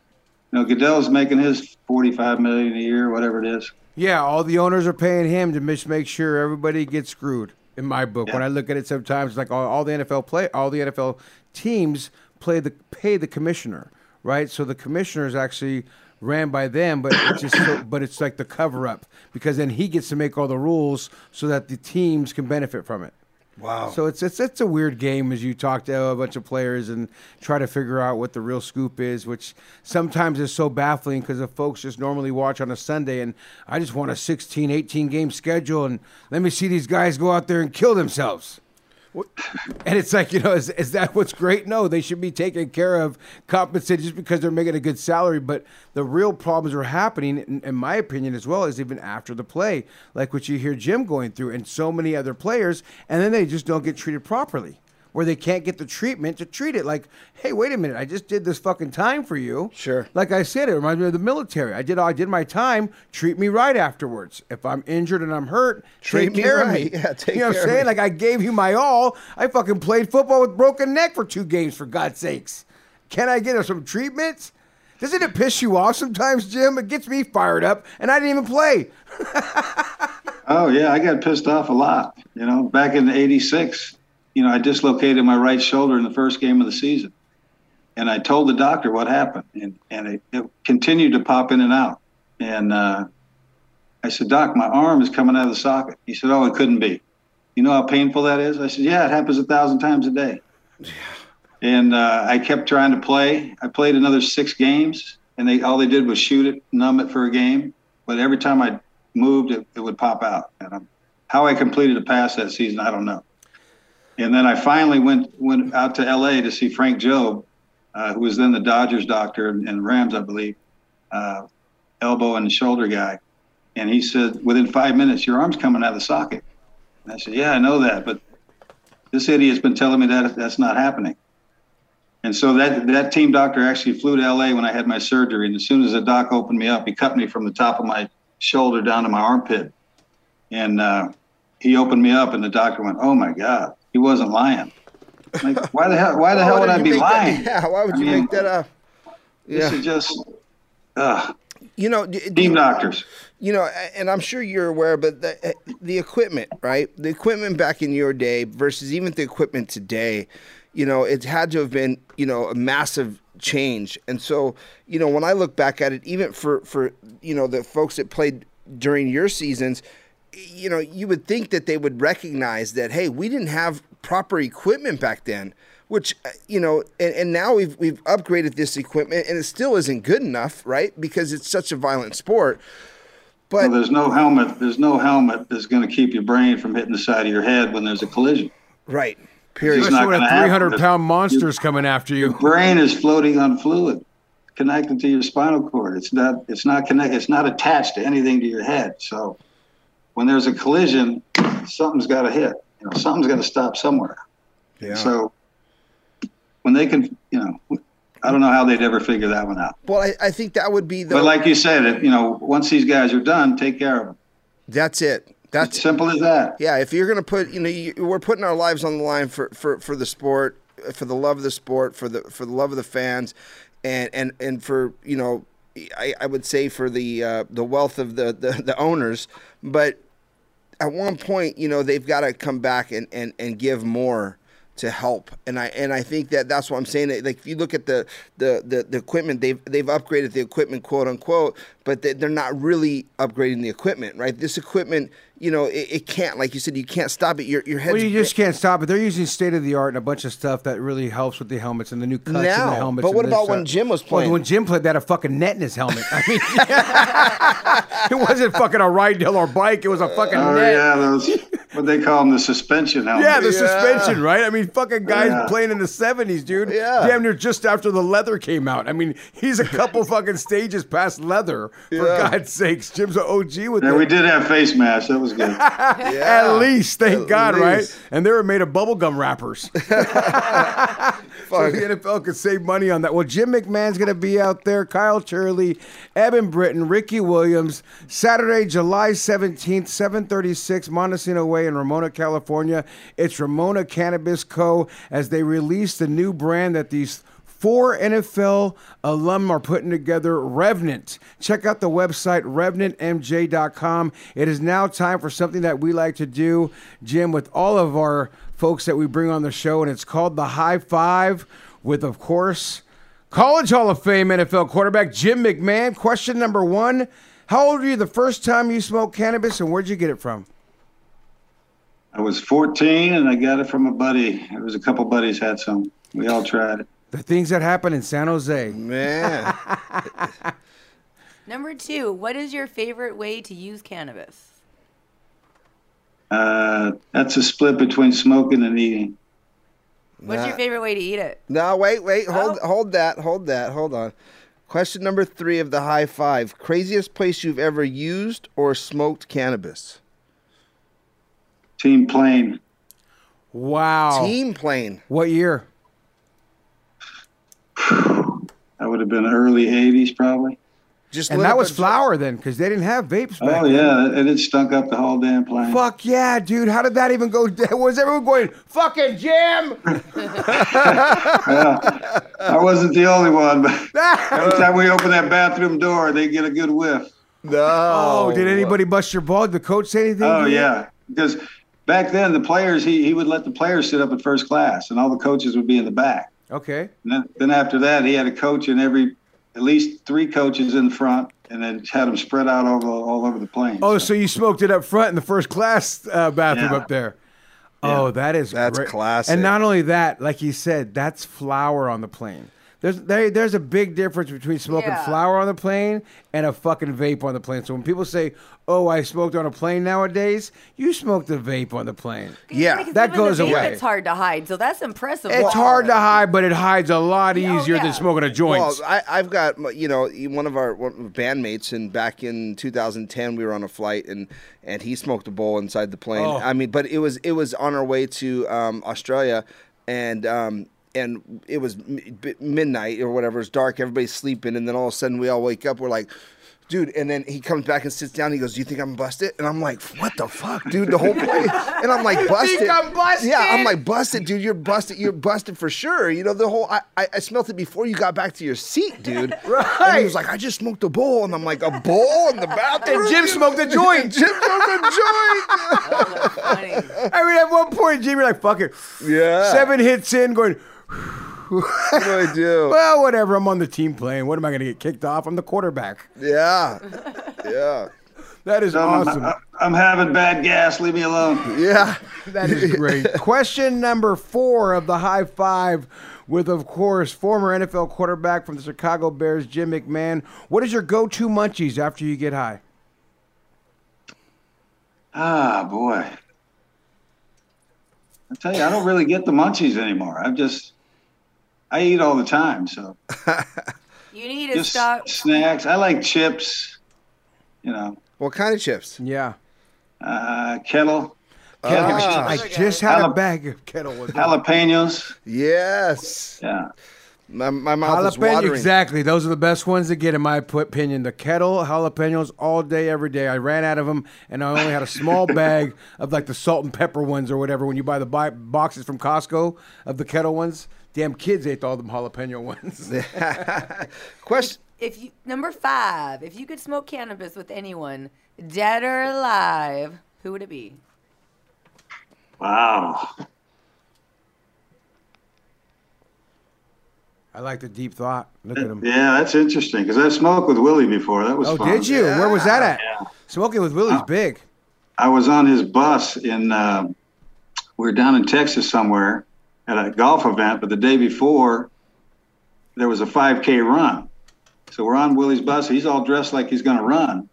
you know Goodell's making his forty-five million a year, whatever it is. Yeah, all the owners are paying him to just make sure everybody gets screwed. In my book, when I look at it, sometimes it's like all, all the NFL play, all the NFL teams play the pay the commissioner, right? So the commissioner is actually ran by them, but it's just so, but it's like the cover up because then he gets to make all the rules so that the teams can benefit from it. Wow. So it's it's it's a weird game as you talk to a bunch of players and try to figure out what the real scoop is, which sometimes is so baffling because the folks just normally watch on a Sunday and I just want a 16, 18 game schedule and let me see these guys go out there and kill themselves. And it's like, you know, is, is that what's great? No, they should be taken care of, compensated just because they're making a good salary. But the real problems are happening, in, in my opinion, as well, is even after the play, like what you hear Jim going through and so many other players, and then they just don't get treated properly. Where they can't get the treatment to treat it like, hey, wait a minute, I just did this fucking time for you. Sure. Like I said, it reminds me of the military. I did I did my time. Treat me right afterwards. If I'm injured and I'm hurt, Treat take me care right. of me. Yeah, take you know what I'm saying? Like I gave you my all. I fucking played football with broken neck for two games. For God's sakes, can I get some treatments? Doesn't it piss you off sometimes, Jim? It gets me fired up, and I didn't even play. Oh yeah, I got pissed off a lot. You know, back in '86, you know, I dislocated my right shoulder in the first game of the season, and I told the doctor what happened, and and it, it continued to pop in and out. And uh, I said, Doc, my arm is coming out of the socket. He said, Oh, it couldn't be. You know how painful that is? I said, Yeah, it happens a thousand times a day. And uh, I kept trying to play. I played another six games, and they all they did was shoot it, numb it for a game. But every time I moved, it, it would pop out. And um, how I completed a pass that season, I don't know. And then I finally went went out to L.A. to see Frank Jobe, uh, who was then the Dodgers doctor and, Rams, I believe, uh, elbow and shoulder guy. And he said, within five minutes, your arm's coming out of the socket. And I said, yeah, I know that, but this idiot's been telling me that that's not happening. And so that that team doctor actually flew to LA when I had my surgery. And as soon as the doc opened me up, he cut me from the top of my shoulder down to my armpit. And uh, he opened me up, and the doctor went, "Oh my God, he wasn't lying." Like, why the hell? Why the hell would I be make that- lying? yeah, why would I you mean, make that up? This is just uh, You know, team you- doctors. You know, and I'm sure you're aware, but the, eh, the equipment, right? The equipment back in your day versus even the equipment today, you know, it had to have been, you know, a massive change. And so, you know, when I look back at it, even for for you know the folks that played during your seasons, you know, you would think that they would recognize that, hey, we didn't have proper equipment back then. which uh, you know, and, and now we've we've upgraded this equipment, and it still isn't good enough, right? Because it's such a violent sport. But well, there's no helmet. There's no helmet that's going to keep your brain from hitting the side of your head when there's a collision. Right. Period. It's not Especially when a 300 pound monster's coming after you. Your brain is floating on fluid connected to your spinal cord. It's not it's not connected it's not attached to anything to your head. So when there's a collision, something's got to hit. You know, something's got to stop somewhere. Yeah. So when they can, you know, I don't know how they'd ever figure that one out. well, I, I think that would be the. But like you said, it, you know, once these guys are done, take care of them. that's it. That's It's simple as that. Yeah, if you're gonna put, you know, you, we're putting our lives on the line for, for, for the sport, for the love of the sport, for the for the love of the fans, and and, and for you know, I, I would say for the uh, the wealth of the, the the owners, but at one point, you know, they've got to come back and, and, and give more to help. And I and I think that that's what I'm saying. Like if you look at the the, the, the equipment, they've they've upgraded the equipment, quote unquote, but they, they're not really upgrading the equipment, right? This equipment, you know, it, it can't, like you said, you can't stop it. Your your head's Well, you just can't stop it. They're using state of the art and a bunch of stuff that really helps with the helmets and the new cuts in the helmets. but what about uh, when Jim was well, playing? when Jim played, they had a fucking net in his helmet. I mean, it wasn't fucking a ride hill or bike. It was a fucking Oh net. yeah, those what they call them the suspension helmets. Yeah, the suspension, right? I mean, fucking guys Yeah. playing in the '70s, dude. Yeah. damn near just after the leather came out. I mean, he's a couple fucking stages past leather. For Yeah. God's sakes, Jim's an OG with Yeah, it. we did have face masks. That was good. At least, thank At God, least. right? And they were made of bubblegum wrappers. so the NFL could save money on that. Well, Jim McMahon's going to be out there, Kyle Turley, Eben Britton, Ricky Williams, Saturday, July 17th, 736 Montecito Way in Ramona, California. It's Ramona Cannabis Co. as they release the new brand that these Four NFL alum are putting together Revenant. Check out the website revenantmj.com. It is now time for something that we like to do, Jim, with all of our folks that we bring on the show, and it's called the High Five with, of course, College Hall of Fame NFL quarterback Jim McMahon. Question number one How old were you the first time you smoked cannabis, and where'd you get it from? I was 14 and I got it from a buddy. It was a couple buddies had some. We all tried it. The things that happen in San Jose. man. Number two, what is your favorite way to use cannabis? Uh, that's a split between smoking and eating. What's your favorite way to eat it? No, wait, wait, hold, Oh. hold that, hold that, hold on. Question number three of the high five: craziest place you've ever used or smoked cannabis? Team plane. Wow. Team plane. What year? That would have been early 80s probably. Just And that was a- flour then, because they didn't have vapes back Oh, then. yeah. And it stunk up the whole damn plane. Fuck yeah, dude. How did that even go down? Was everyone going, fucking Jim? Yeah. I wasn't the only one, but every time we open that bathroom door, they get a good whiff. No. Oh, did anybody bust your ball? Did the coach say anything? Oh yeah, because back then the players he, he would let the players sit up at first class, and all the coaches would be in the back. Okay. Then, then after that, he had a coach in every, at least three coaches in front, and then had them spread out over all over the plane. Oh, so you smoked it up front in the first class uh, bathroom Yeah. up there. Oh, that is That's great. classic. And not only that, like you said, that's flour on the plane. There's there, there's a big difference between smoking Yeah. flour on the plane and a fucking vape on the plane. So when people say, "Oh, I smoked on a plane nowadays," you smoked a vape on the plane. Yeah, Because that goes the vape, away. It's hard to hide, so that's impressive. It's Wow. hard to hide, but it hides a lot Oh, easier yeah. than smoking a joint. Well, I, I've got you know one of our bandmates, and back in 2010 we were on a flight, and and he smoked a bowl inside the plane. Oh. I mean, but it was it was on our way to um, Australia, and um, and it was midnight or whatever. It's dark, everybody's sleeping, and then all of a sudden we all wake up. We're like. Dude, and then he comes back and sits down. He goes, "Do you think I'm busted?" And I'm like, "What the fuck, dude?" The whole plane, and I'm like, "Busted." I'm busted? Yeah, I'm like, "Busted, dude. You're busted. You're busted for sure." You know, the whole. I, I, I smelt it before you got back to your seat, dude. right. And he was like, "I just smoked a bowl," and I'm like, "A bowl in the bathroom?" And Jim smoked a joint. Jim smoked a joint. Funny. I mean, at one point, Jimmy, like, fuck it. Yeah. Seven hits in, going, what do I do? well, whatever. I'm on the team playing. What am I going to get kicked off? I'm the quarterback. Yeah, yeah. That is Tell 'em awesome. I'm, I'm having bad gas. Leave me alone. Yeah. That is great. Question number four of the high five with, of course, former NFL quarterback from the Chicago Bears, Jim McMahon. What is your go to munchies after you get high? Ah, boy. I tell you, I don't really get the munchies anymore. I'm just, I eat all the time. So You need to just stop. snacks. I like chips, you know, What kind of chips? Yeah. uh, kettle, Kettle. Ah. I just had a bag of kettle with jalapenos. Yes. Yeah. My, my mouth is watering. exactly. Those are the best ones to get, in my p- opinion. The kettle jalapenos all day, every day. I ran out of them, and I only had a small bag of like the salt and pepper ones or whatever. When you buy the buy- boxes from Costco of the kettle ones, damn kids ate all them jalapeno ones. Question. If you number five, if you could smoke cannabis with anyone, dead or alive, who would it be? Wow. I like the deep thought. Look at them. Yeah, that's interesting because I smoked with Willie before. That was fun. Oh, fun. did you? Where was that at? Smoking with Willie's big. I was on his bus in, uh, we were down in Texas somewhere at a golf event, but the day before there was a 5K run. So we're on Willie's bus. He's all dressed like he's going to run.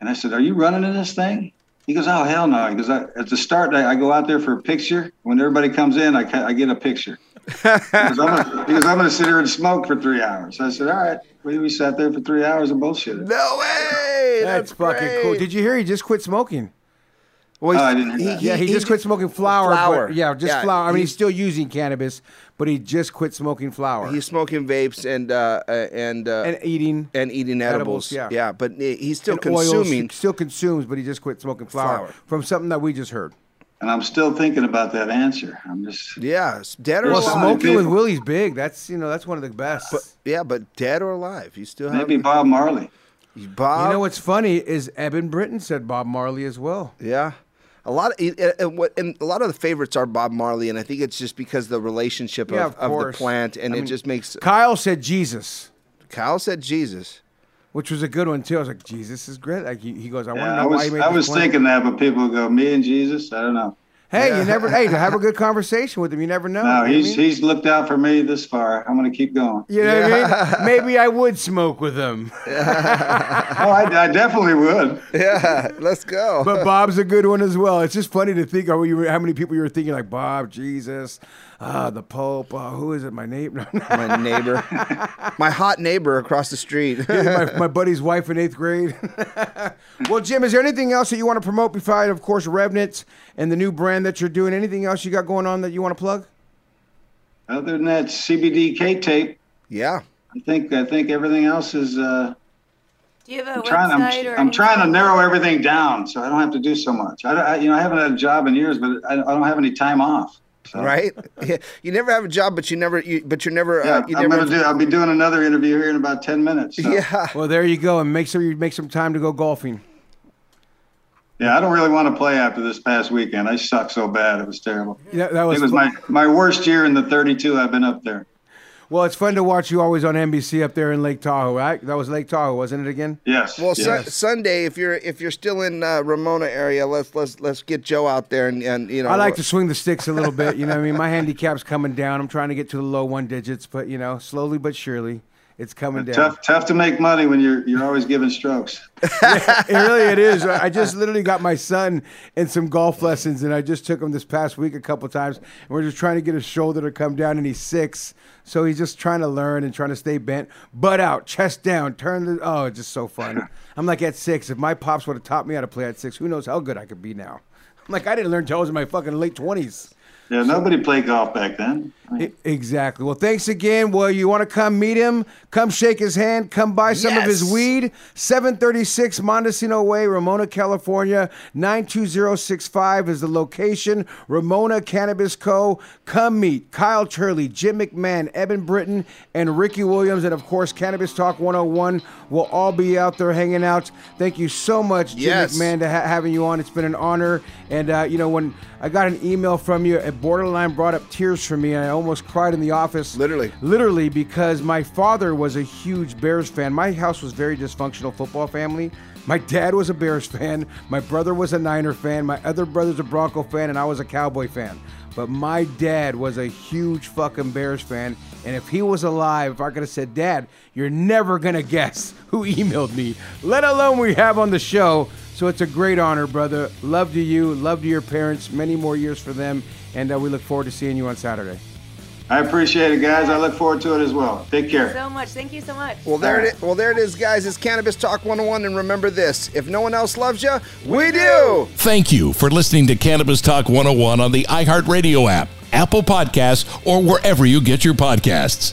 And I said, Are you running in this thing? He goes, Oh, hell no. He goes, I, At the start, I, I go out there for a picture. When everybody comes in, I, I get a picture. Because I'm gonna- I'm going to sit here and smoke for three hours. I said, All right. We, we sat there for three hours and bullshitted. No way. That's, fucking cool. Did you hear he just quit smoking? Well, Oh, I didn't hear that. yeah, he, just quit smoking flour. flour. But, yeah, just Yeah, flour. I mean, he- he's still using cannabis, but he just quit smoking flour. He's smoking vapes and uh, uh, and uh, and eating and eating edibles. edibles, yeah. but he- he's still and oils. consuming. He still consumes, but he just quit smoking flour, Flour. from something that we just heard. And I'm still thinking about that answer. I'm just. Yeah, dead or Well, alive. smoking with. Willie's big. That's you know that's one of the best. But yeah, but dead or alive, you still have Maybe Bob Marley. Bob. you know what's funny is Eben Britton said Bob Marley as well. Yeah. A lot of and, and what and a lot of the favorites are Bob Marley, and I think it's just because the relationship Yeah, of, of of the plant, and I it mean, just makes. Kyle said Jesus, Kyle said Jesus. which was a good one too. I was like, Jesus is great. Like he, he goes, I want to know I why was, he made I was plant." thinking that, but people go, me and Jesus? I don't know. Hey, you never. Hey, to have a good conversation with him, you never know. No, you know I he's mean? he's looked out for me this far. I'm going to keep going. You know what I mean? Maybe I would smoke with him. Oh, I, I definitely would. Yeah, let's go. But Bob's a good one as well. It's just funny to think how, you how many people you were thinking like Bob, Jesus, uh, the Pope. Uh, who is it? My neighbor. my neighbor, my hot neighbor across the street. my, my buddy's wife in eighth grade. well, Jim, is there anything else that you want to promote besides, of course, Revnitz and the new brand that you're doing? Anything else you got going on that you want to plug? Other than that, CBD K tape. yeah. I think I think everything else is. Uh, Do you have a I'm trying. website I'm, or I'm trying to narrow everything down so I don't have to do so much. I, I you know I haven't had a job in years, but I, I don't have any time off. So, Right. Yeah. You never have a job, but you never. You, but you're never. Yeah, uh, you I'm never. gonna do. I'll be doing another interview here in about ten minutes. so. yeah. Well, there you go, and make sure you make some time to go golfing. Yeah, I don't really want to play after this past weekend. I sucked so bad; it was terrible. Yeah, that was. it was fu- my my worst year in the 32 I've been up there. Well, it's fun to watch you always on NBC up there in Lake Tahoe, right? That was Lake Tahoe, wasn't it again? Yes. Well, Sun yes. Sunday, if you're if you're still in uh, Ramona area, let's let's let's get Joe out there and, and you know. I like to swing the sticks a little bit. You know, what I mean, my handicap's coming down. I'm trying to get to the low one digits, but you know, slowly but surely, it's coming down. tough tough to make money when you're you're always giving strokes. it really it is. I just literally got my son in some golf lessons, and I just took him this past week a couple times. And we're just trying to get his shoulder to come down, and he's six, so he's just trying to learn and trying to stay bent, butt out, chest down, turn the. Oh, it's just so fun. I'm like at six. If my pops would have taught me how to play at six, who knows how good I could be now. I'm like I didn't learn till I was in my fucking late twenties. Yeah, nobody played golf back then. Exactly. Well, thanks again. Well, you want to come meet him, come shake his hand, come buy some of his weed. 736 Montecito Way, Ramona, California. 92065 is the location. Ramona Cannabis Co. Come meet Kyle Turley, Jim McMahon, Eben Britton, and Ricky Williams. And of course, Cannabis Talk 101 will all be out there hanging out. Thank you so much, Jim Yes. McMahon, to ha- having you on. It's been an honor. And, uh, you know, when I got an email from you, it borderline brought up tears for me, and I almost cried in the office. Literally. Literally, because my father was a huge Bears fan. My house was very dysfunctional football family. My dad was a Bears fan. My brother was a Niner fan. My other brother's a Bronco fan, and I was a Cowboy fan. But my dad was a huge fucking Bears fan. And if he was alive, if I could have said, Dad, you're never going to guess who emailed me, let alone we have on the show. So it's a great honor, brother. Love to you. Love to your parents. Many more years for them. And uh, we look forward to seeing you on Saturday. I appreciate it, guys. I look forward to it as well. Take care. So much. Thank you so much. Well, there it is. Well, there it is, guys. It's Cannabis Talk 101, and remember this: if no one else loves you, we do. Thank you for listening to Cannabis Talk 101 on the iHeartRadio app, Apple Podcasts, or wherever you get your podcasts.